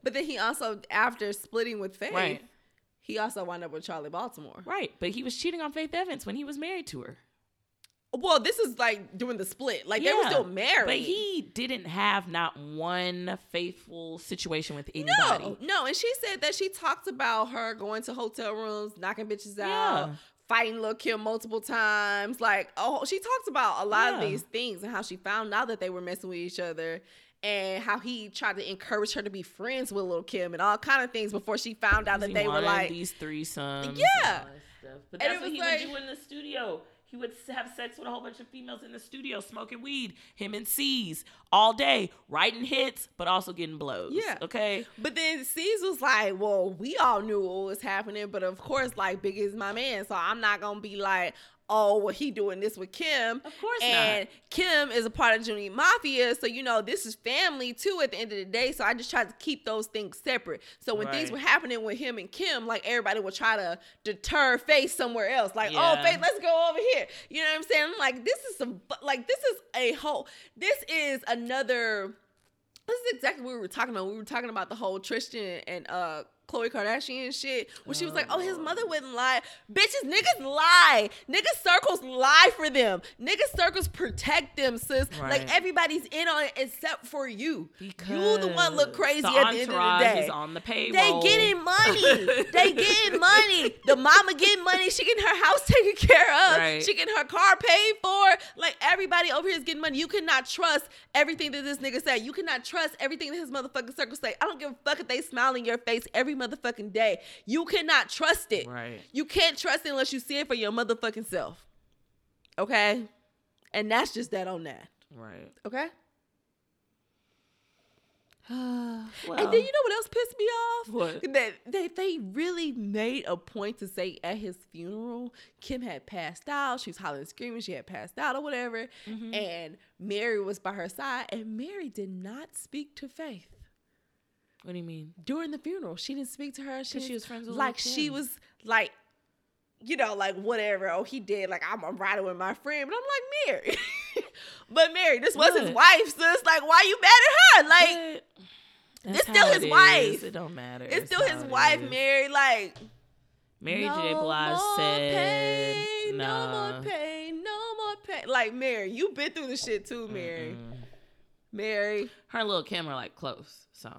But then he also, after splitting with Faith, Right. he also wound up with Charli Baltimore. Right. But he was cheating on Faith Evans when he was married to her. Well, this is like doing the split. Like they were still married. But he didn't have not one faithful situation with anybody. no, no. And she said that she talked about her going to hotel rooms, knocking bitches out, Yeah. fighting Lil Kim multiple times. Like, oh, she talks about a lot of these things and how she found out that they were messing with each other. And how he tried to encourage her to be friends with Lil Kim and all kind of things before she found out that He they were like, these threesomes. and Yeah. all that stuff. But that's what he like- would do in the studio. He would have sex with a whole bunch of females in the studio, smoking weed, him and Cease all day, writing hits, but also getting blows. Yeah. Okay. But then Cease was like, well, we all knew what was happening, but of course, like Big is my man, so I'm not gonna be like, oh, well, he doing this with Kim. Of course not. and Kim is a part of Junior Mafia, so you know this is family too. At the end of the day, so I just tried to keep those things separate. So when things were happening with him and Kim, like everybody would try to deter Faith somewhere else. Like, Yeah. oh, Faith, let's go over here. You know what I'm saying? I'm like, this is some, like, this is a whole. This is another this is exactly what we were talking about. We were talking about the whole Tristan and uh Khloe Kardashian shit. When she was like, "Oh, his mother oh. wouldn't lie." Bitches, niggas lie. Niggas circles lie for them. Niggas circles protect them, sis. Right. Like everybody's in on it except for you. Because you the one look crazy the at the end of the day. is on the payroll. They getting money. they getting money. The mama getting money. She getting her house taken care of. Right. She getting her car paid for. Like everybody over here is getting money. You cannot trust everything that this nigga said. You cannot trust everything that his motherfucking circle say. I don't give a fuck if they smile in your face every motherfucking day. You cannot trust it. Right. You can't trust it unless you see it for your motherfucking self. Okay? And that's just that on that. Right. Okay? Well, and then you know what else pissed me off? What? That they, they really made a point to say at his funeral, Kim had passed out. She was hollering and screaming. She had passed out or whatever. Mm-hmm. And Mary was by her side. And Mary did not speak to Faith what do you mean? during the funeral. She didn't speak to her. She, she was friends with like she was like, you know, like whatever. Oh, he did. Like I'm, I'm riding with my friend, but I'm like Mary. but Mary, this was his What? wife, sis. Like, why you mad at her? Like. It's still his it wife. is. It don't matter. It's still his wife, is. Mary. Like Mary no J. Blige more said, pain, nah. no more pain, no more pain. Like Mary, you been through the shit too, Mary. Mm-mm. Mary, Her Lil Kim like close, so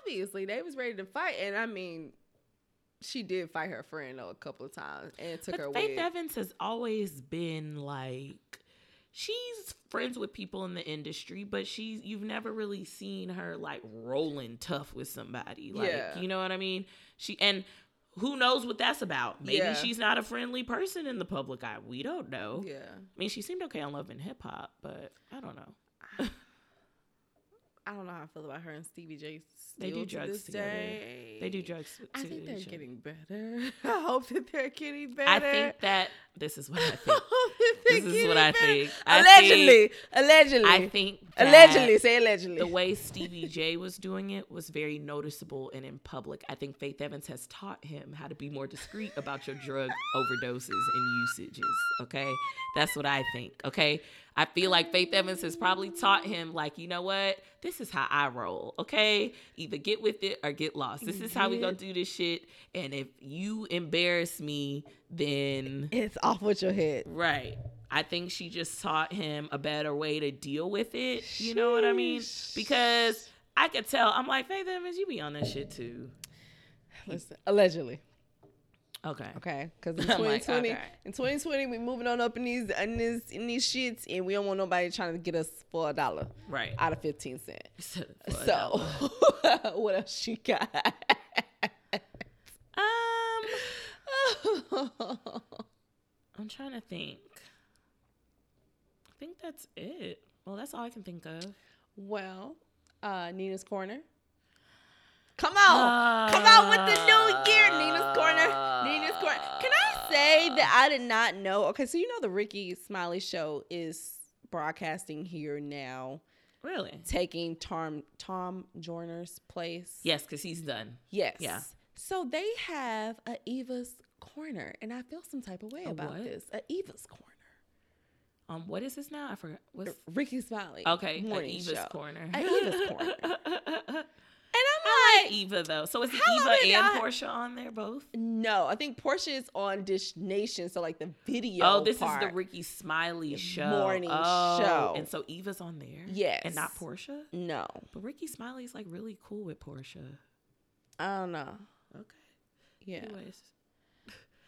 obviously they was ready to fight, and I mean, she did fight her friend though a couple of times and took her But Faith wig. Evans has always been like she's friends with people in the industry, but she's you've never really seen her like rolling tough with somebody. Like Yeah. you know what I mean? She and who knows what that's about? Maybe Yeah. she's not a friendly person in the public eye. We don't know. Yeah, I mean, she seemed okay on Love and Hip Hop, but I don't know. I don't know how I feel about her and Stevie J. They do drugs this together. day. They do drugs. I think they're getting better. I hope that they're getting better. I think that this is what I think. Oh, this is what I think. I Allegedly, allegedly, I think allegedly. Say allegedly. the way Stevie J was doing it was very noticeable and in public. I think Faith Evans has taught him how to be more discreet about your drug overdoses and usages. Okay. That's what I think. Okay. I feel like Faith Evans has probably taught him, like, you know what? This is how I roll. Okay. Either get with it or get lost. This is how we gonna do this shit. And if you embarrass me, then it's off with your head. Right. I think she just taught him a better way to deal with it. You know what I mean? Because I could tell. I'm like, Faith Evans, you be on that shit too. Listen, allegedly. Okay. Okay, because in I'm like, 2020, okay. in 2020, we moving on up in these in these in these shits, and we don't want nobody trying to get us for a dollar Right. out of 15 cent. So, what else she got? um, I'm trying to think. I think that's it. Well, that's all I can think of. well, uh, Nina's corner. Come on, come on with the new year, Nina's corner. Nina's corner. Can I say that I did not know. Okay, so you know the Rickey Smiley show is broadcasting here now, Really? taking Tom Tom Joyner's place. Yes, because he's done. Yes. Yeah. So they have a Eva's corner, and I feel some type of way A about what? this. A Eva's corner. Um, what is this now? I forgot. What's Rickey Smiley. okay? a Morning Eva's show. corner. A Eva's corner. And I I'm like like, Eva though. So is Eva and y'all- Porsha on there both? no, I think Porsha is on Dish Nation, so like the video. Oh, this part. is the Rickey Smiley show. morning oh, show. And so Eva's on there. Yes. And not Porsha. No, But Rickey Smiley's like really cool with Porsha. I don't know. Okay. Yeah. Anyways.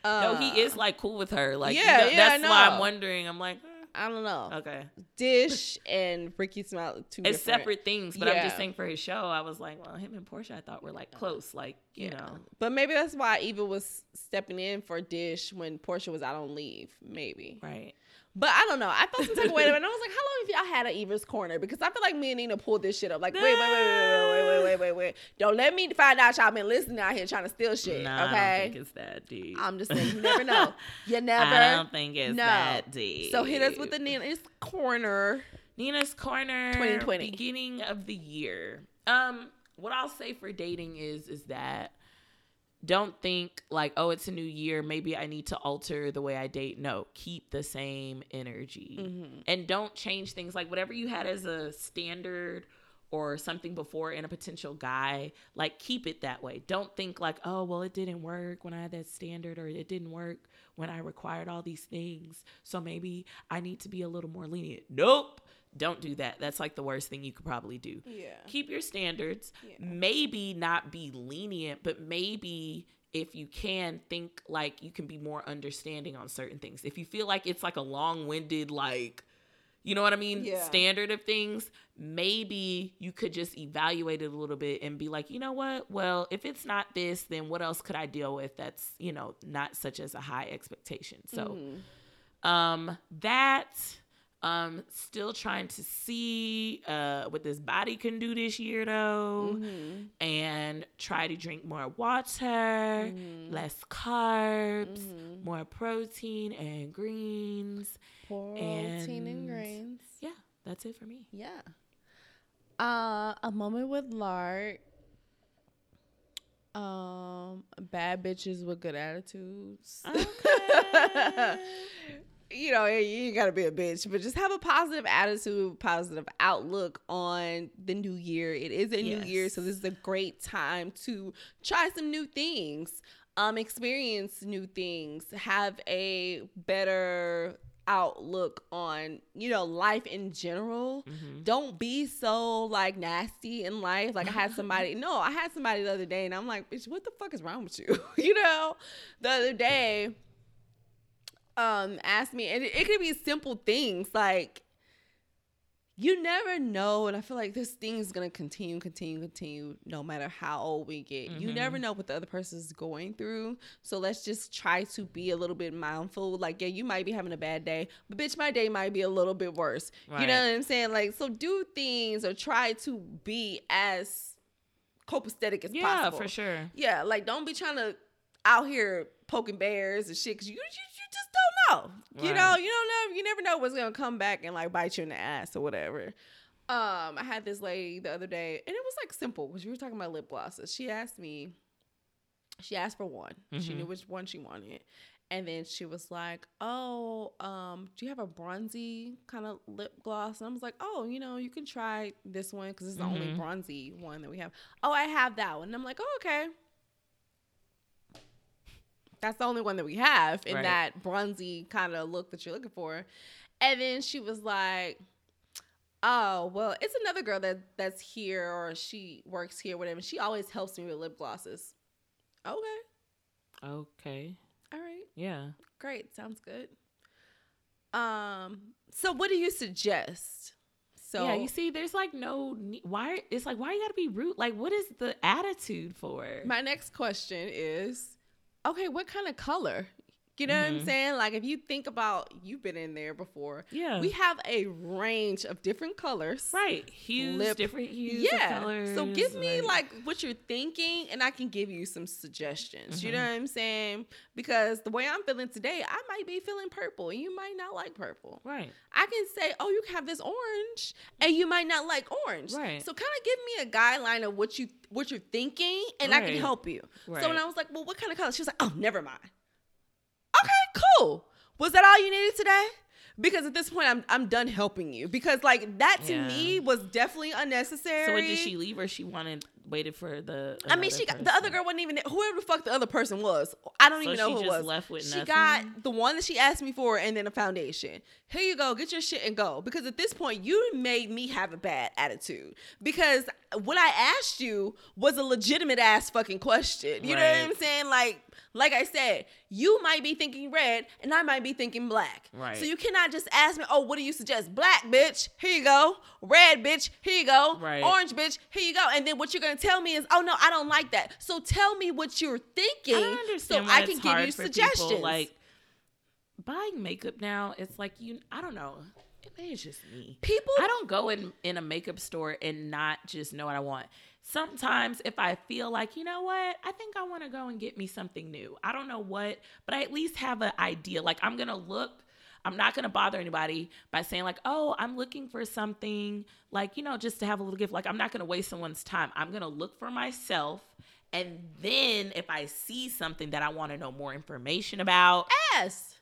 Uh, no, he is like cool with her. Like, you yeah, know, yeah, that's why I'm wondering. I'm like, eh, I don't know. okay. Dish and Rickey Smiley two It's different. separate things, but I'm just saying for his show, I was like, well, him and Porsha, I thought were like close, like you Yeah. know. But maybe that's why Eva was stepping in for Dish when Porsha was out on leave. Maybe. Right. But I don't know. I felt some type of way. And I was like, how long have y'all had an Eva's corner? Because I feel like me and Nina pulled this shit up. Like, wait, wait, wait, wait, wait, wait, wait, wait, wait. Don't let me find out y'all been listening out here trying to steal shit. Nah, I don't okay. think it's that deep. I'm just saying, you never know. You never. I don't think it's know. that deep. So hit us with the Nina's corner. Nina's Corner 2020. beginning of the year. Um, what I'll say for dating is is that don't think like, oh, it's a new year, maybe I need to alter the way I date. No, keep the same energy. Mm-hmm. And don't change things like whatever you had as a standard or something before in a potential guy, like keep it that way. Don't think like, oh, well, it didn't work when I had that standard or it didn't work when I required all these things. So maybe I need to be a little more lenient. Nope. Don't do that. That's like the worst thing you could probably do. Yeah. Keep your standards. Yeah. Maybe not be lenient, but maybe if you can think like you can be more understanding on certain things. If you feel like it's like a long-winded like you know what I mean? Yeah. Standard of things. Maybe you could just evaluate it a little bit and be like, you know what? Well, if it's not this, then what else could I deal with that's, you know, not such as a high expectation. So, Mhm. um, that, um, still trying to see uh what this body can do this year though, Mhm. and try to drink more water, Mhm. less carbs, Mhm. more protein and greens. Protein and And- grains. Yeah, that's it for me. Yeah. Uh, a moment with Lark. Um, bad bitches with good attitudes. Okay. you know, you gotta be a bitch, but just have a positive attitude, positive outlook on the new year. It is a new year, so this is a great time to try some new things, um, experience new things, have a better outlook on you know life in general Mhm. don't be so like nasty in life. Like I had somebody, no, I had somebody the other day, and I'm like, bitch, what the fuck is wrong with you? you know, the other day, um, asked me, and it, it could be simple things like you never know, and I feel like this thing is gonna continue, continue, continue, no matter how old we get. You Mhm. never know what the other person is going through, so let's just try to be a little bit mindful. Like, yeah, you might be having a bad day, but bitch, my day might be a little bit worse. You know what I'm saying? Like, so do things or try to be as copacetic as Yeah, possible. for sure. Yeah, like don't be trying to out here poking bears and shit because you, you you just don't know. You know, you don't know. You never know what's gonna come back and like bite you in the ass or whatever. Um, I had this lady the other day, and it was like simple because we were talking about lip glosses. She asked me, she asked for one. She Mhm. knew which one she wanted. And then she was like, "Oh, um, do you have a bronzy kind of lip gloss?" And I was like, "Oh, you know, you can try this one because it's the only Mhm. bronzy one that we have." Oh, I have that one. And I'm like, "Oh, okay." That's the only one that we have in Right. that bronzy kind of look that you're looking for. And then she was like, "Oh, well, it's another girl that that's here or she works here, whatever. She always helps me with lip glosses." Okay, Okay. all right. Yeah. Great, sounds good. Um, so what do you suggest? So yeah, you see, there's like no why. It's like why you gotta be rude. Like, what is the attitude for? my next question is, okay, what kind of color? You know what Mm-hmm. I'm saying? Like if you think about, you've been in there before. Yeah. We have a range of different colors. right. Hues, Lip- different hues. Yeah. Of colors, so give me like what you're thinking, and I can give you some suggestions. You know Mm-hmm. what I'm saying? Because the way I'm feeling today, I might be feeling purple, and you might not like purple. Right. I can say, oh, you can have this orange, and you might not like orange. Right. So kind of give me a guideline of what you what you're thinking, and I can help you. So when I was like, well, what kind of color? She was like, oh, never mind. Cool. Was that all you needed today? Because at this point, I'm I'm done helping you. Because like that to Yeah. me was definitely unnecessary. So did she leave or she wanted waited for the I mean, she got the other girl wasn't even there. Whoever the fuck the other person was, I don't So even know who was. left with she nothing? got the one that she asked me for, and then a foundation. Here you go, get your shit and go. Because at this point, you made me have a bad attitude. Because what I asked you was a legitimate ass fucking question. You know what I'm saying? Like, like I said, you might be thinking red, and I might be thinking black. Right. So you cannot just ask me, oh, what do you suggest? Black, bitch. Here you go. Red, bitch. Here you go. Right. Orange, bitch. Here you go. And then what you're gonna tell me is, oh no, I don't like that. So tell me what you're thinking, I so I can give you suggestions. People, like buying makeup now, it's like you. I don't know. Maybe it's just me. people, I don't go in in a makeup store and not just know what I want. Sometimes if I feel like, you know what, I think I want to go and get me something new. I don't know what, but I at least have an idea. Like I'm going to look I'm not going to bother anybody by saying like, "Oh, I'm looking for something like, you know, just to have a little gift." Like I'm not going to waste someone's time. I'm going to look for myself and then if I see something that I want to know more information about, ask.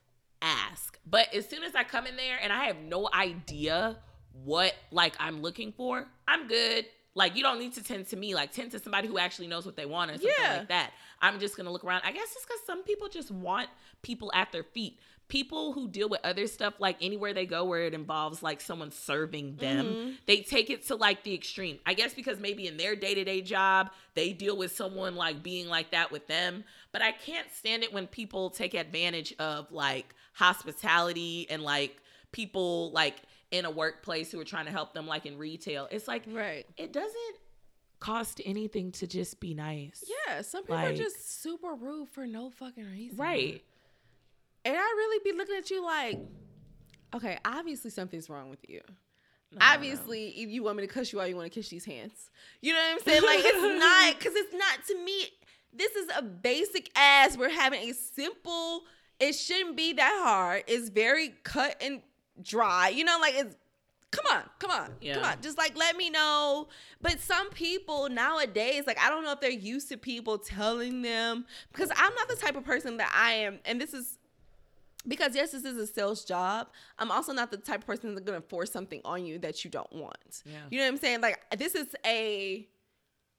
ask. But as soon as I come in there and I have no idea what like I'm looking for, I'm good. Like you don't need to tend to me. Like tend to somebody who actually knows what they want or something Yeah. like that. I'm just gonna look around. I guess it's because some people just want people at their feet. People who deal with other stuff, like anywhere they go where it involves like someone serving them, Mm-hmm. they take it to like the extreme. I guess because maybe in their day to day job, they deal with someone like being like that with them. But I can't stand it when people take advantage of like hospitality and like people like in a workplace who are trying to help them, like in retail. It's like, Right. it doesn't cost anything to just be nice. Yeah, some people Like- are just super rude for no fucking reason. Right. And I really be looking at you like, okay, obviously something's wrong with you. No, obviously, if you want me to cuss you out, you want to kiss these hands. You know what I'm saying? Like it's not because it's not to me. This is a basic ass. We're having a simple. It shouldn't be that hard. It's very cut and dry. You know, like it's. Come on, come on, come on. Just like let me know. But some people nowadays, like I don't know if they're used to people telling them because I'm not the type of person that I am, and this is because yes, this is a sales job. I'm also not the type of person that's gonna force something on you that you don't want. Yeah. You know what I'm saying? Like this is a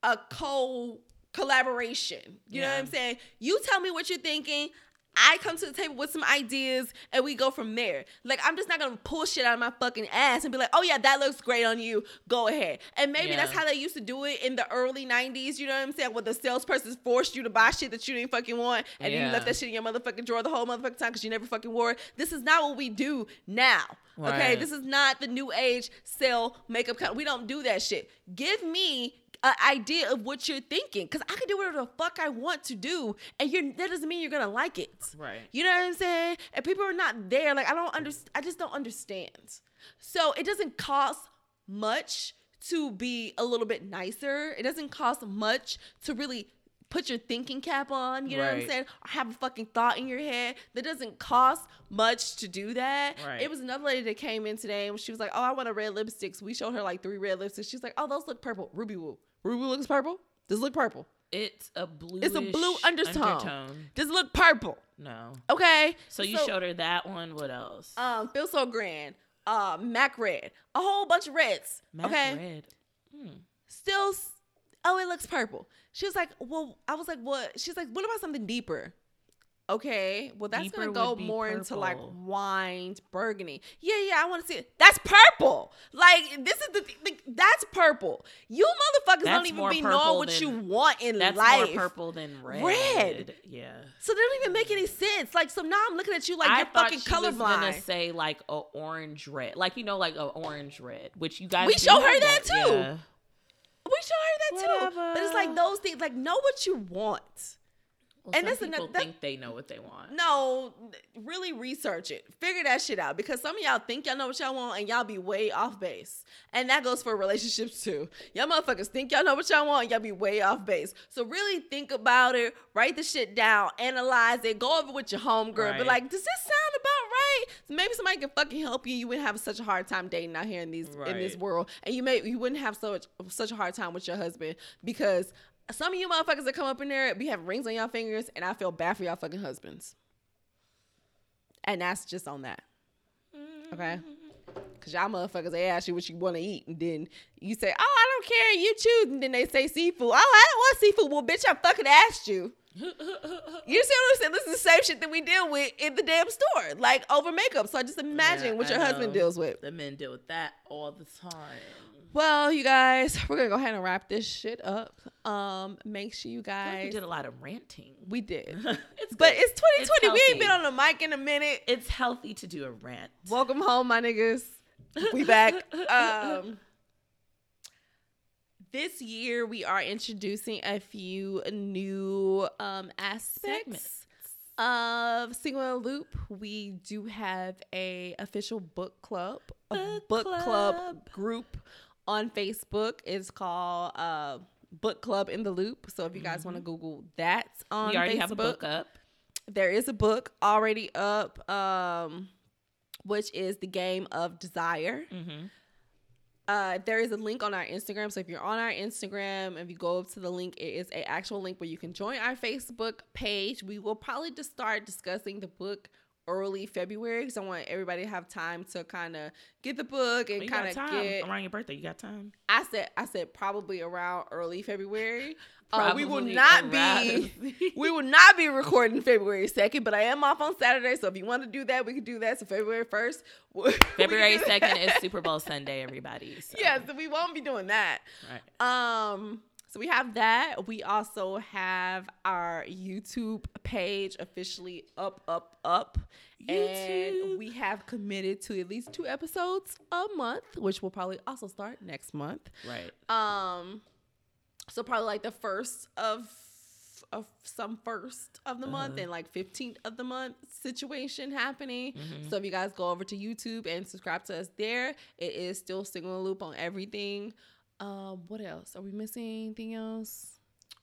a co collaboration. You know what I'm saying? You tell me what you're thinking. I come to the table with some ideas and we go from there. Like I'm just not gonna pull shit out of my fucking ass and be like, oh yeah, that looks great on you. Go ahead. And maybe that's how they used to do it in the early '90s. You know what I'm saying? Where the salesperson forced you to buy shit that you didn't fucking want, and then you left that shit in your motherfucking drawer the whole motherfucking time because you never fucking wore it. This is not what we do now. Okay, this is not the new age sell makeup. Kind. We don't do that shit. Give me an idea of what you're thinking, because I can do whatever the fuck I want to do, and you're that doesn't mean you're gonna like it. Right. You know what I'm saying? And people are not there. Like I don't understand. I just don't understand. So it doesn't cost much to be a little bit nicer. It doesn't cost much to really put your thinking cap on. You know what I'm saying? Or have a fucking thought in your head. That doesn't cost much to do that. Right. It was another lady that came in today and she was like, "Oh, I want a red lipstick." So we showed her like three red lipsticks. She's like, "Oh, those look purple." Ruby Woo. Ruby looks purple. Does it look purple? It's a blue. It's a blue undertone. Does it look purple? No. Okay. So you showed her that one. What else? um feel so grand uh mac red a whole bunch of reds Mac okay red. Hmm. still oh it looks purple she was like well i was like what she's like what about something deeper okay well that's Deeper gonna go more into like wine burgundy yeah yeah i want to see it that's purple like this is the, the that's purple you motherfuckers don't even be knowing purple what you want in That's life more purple than red. Red. Yeah. so they don't even make any sense like so now i'm looking at you like I you're fucking she was gonna colorblind say like a orange red, like you know, like a orange red, which you guys We show her that too. Yeah. We show her that too. But it's like those things, like know what you want. Well, And some people not- that- think they know what they want. No, really research it. Figure that shit out because some of y'all think y'all know what y'all want and y'all be way off base. And that goes for relationships too. Y'all motherfuckers think y'all know what y'all want and y'all be way off base. So really think about it, write the shit down, analyze it, go over with your homegirl. Be like, does this sound about right? Maybe somebody can fucking help you. You wouldn't have such a hard time dating out here in these in this world. And you may you wouldn't have so much such a hard time with your husband because some of you motherfuckers that come up in there be having rings on y'all fingers, and I feel bad for y'all fucking husbands. And that's just on that. Okay? Cause y'all motherfuckers they ask you what you want to eat, and then you say, "Oh, I don't care, you choose," and then they say seafood. Oh, I don't want seafood. Well, bitch, I fucking asked you. You see what I'm saying? This is the same shit that we deal with in the damn store, like over makeup. So just imagine Yeah, what your husband deals with. The men deal with that all the time. Well, you guys, we're gonna go ahead and wrap this shit up. Um, make sure you guys we did a lot of ranting. we did, it's but good. it's 2020. we ain't been on the mic in a minute. It's healthy to do a rant. Welcome home, my niggas. We back. Um, this year we are introducing a few new um aspects Segments. of Single in a Loop. We do have a official book club, a Book book club club. group on Facebook. It's called uh Book Club in the Loop. So if you guys want to Google that on Mm-hmm. we already Facebook, have a book up. there is a book already up, um, which is the Game of Desire. Mm-hmm. Uh, there is a link on our Instagram. So if you're on our Instagram, if you go up to the link, it is a actual link where you can join our Facebook page. We will probably just start discussing the book early February because I want everybody to have time to kind of get the book and kind of time get. around your birthday. You got time. I said I said probably around early February. Uh, we will not around- be we will not be recording February second, but I am off on Saturday. So if you want to do that, we can do that. So February first, February second is Super Bowl Sunday, everybody. So. Yeah, so we won't be doing that. Right. Um, so we have that. We also have our YouTube page officially up, up, up. And YouTube. we have committed to at least two episodes a month, which will probably also start next month. Right. Um, so probably like the first of of some first of the month Uh-huh. and like 15th of the month situation happening. Mhm. So if you guys go over to YouTube and subscribe to us there, it is still single loop on everything. Um, what else? Are we missing anything else?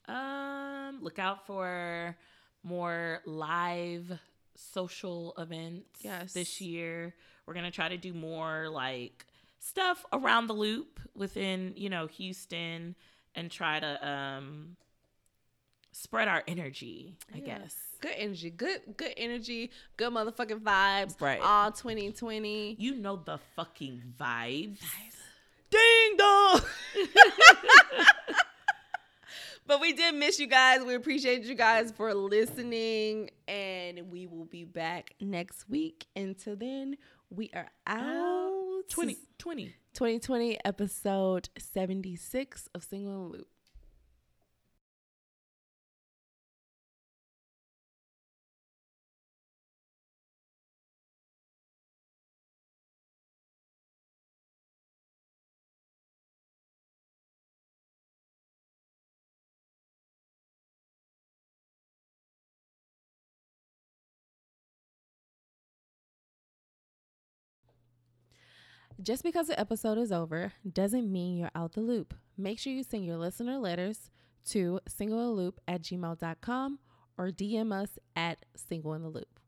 Um, look out for more live social events Yes. this year. We're gonna try to do more like stuff around the loop within, you know, Houston and try to um spread our energy, I Yeah. guess. Good energy, good good energy, good motherfucking vibes. Right. All 2020. You know the fucking vibes. Ding dong. but we did miss you guys. We appreciate you guys for listening. And we will be back next week. Until then, we are out. 20, 20. 2020 episode 76 of Single Loop. Just because the episode is over doesn't mean you're out the loop. Make sure you send your listener letters to singlealoop at gmail.com or DM us at single in the loop.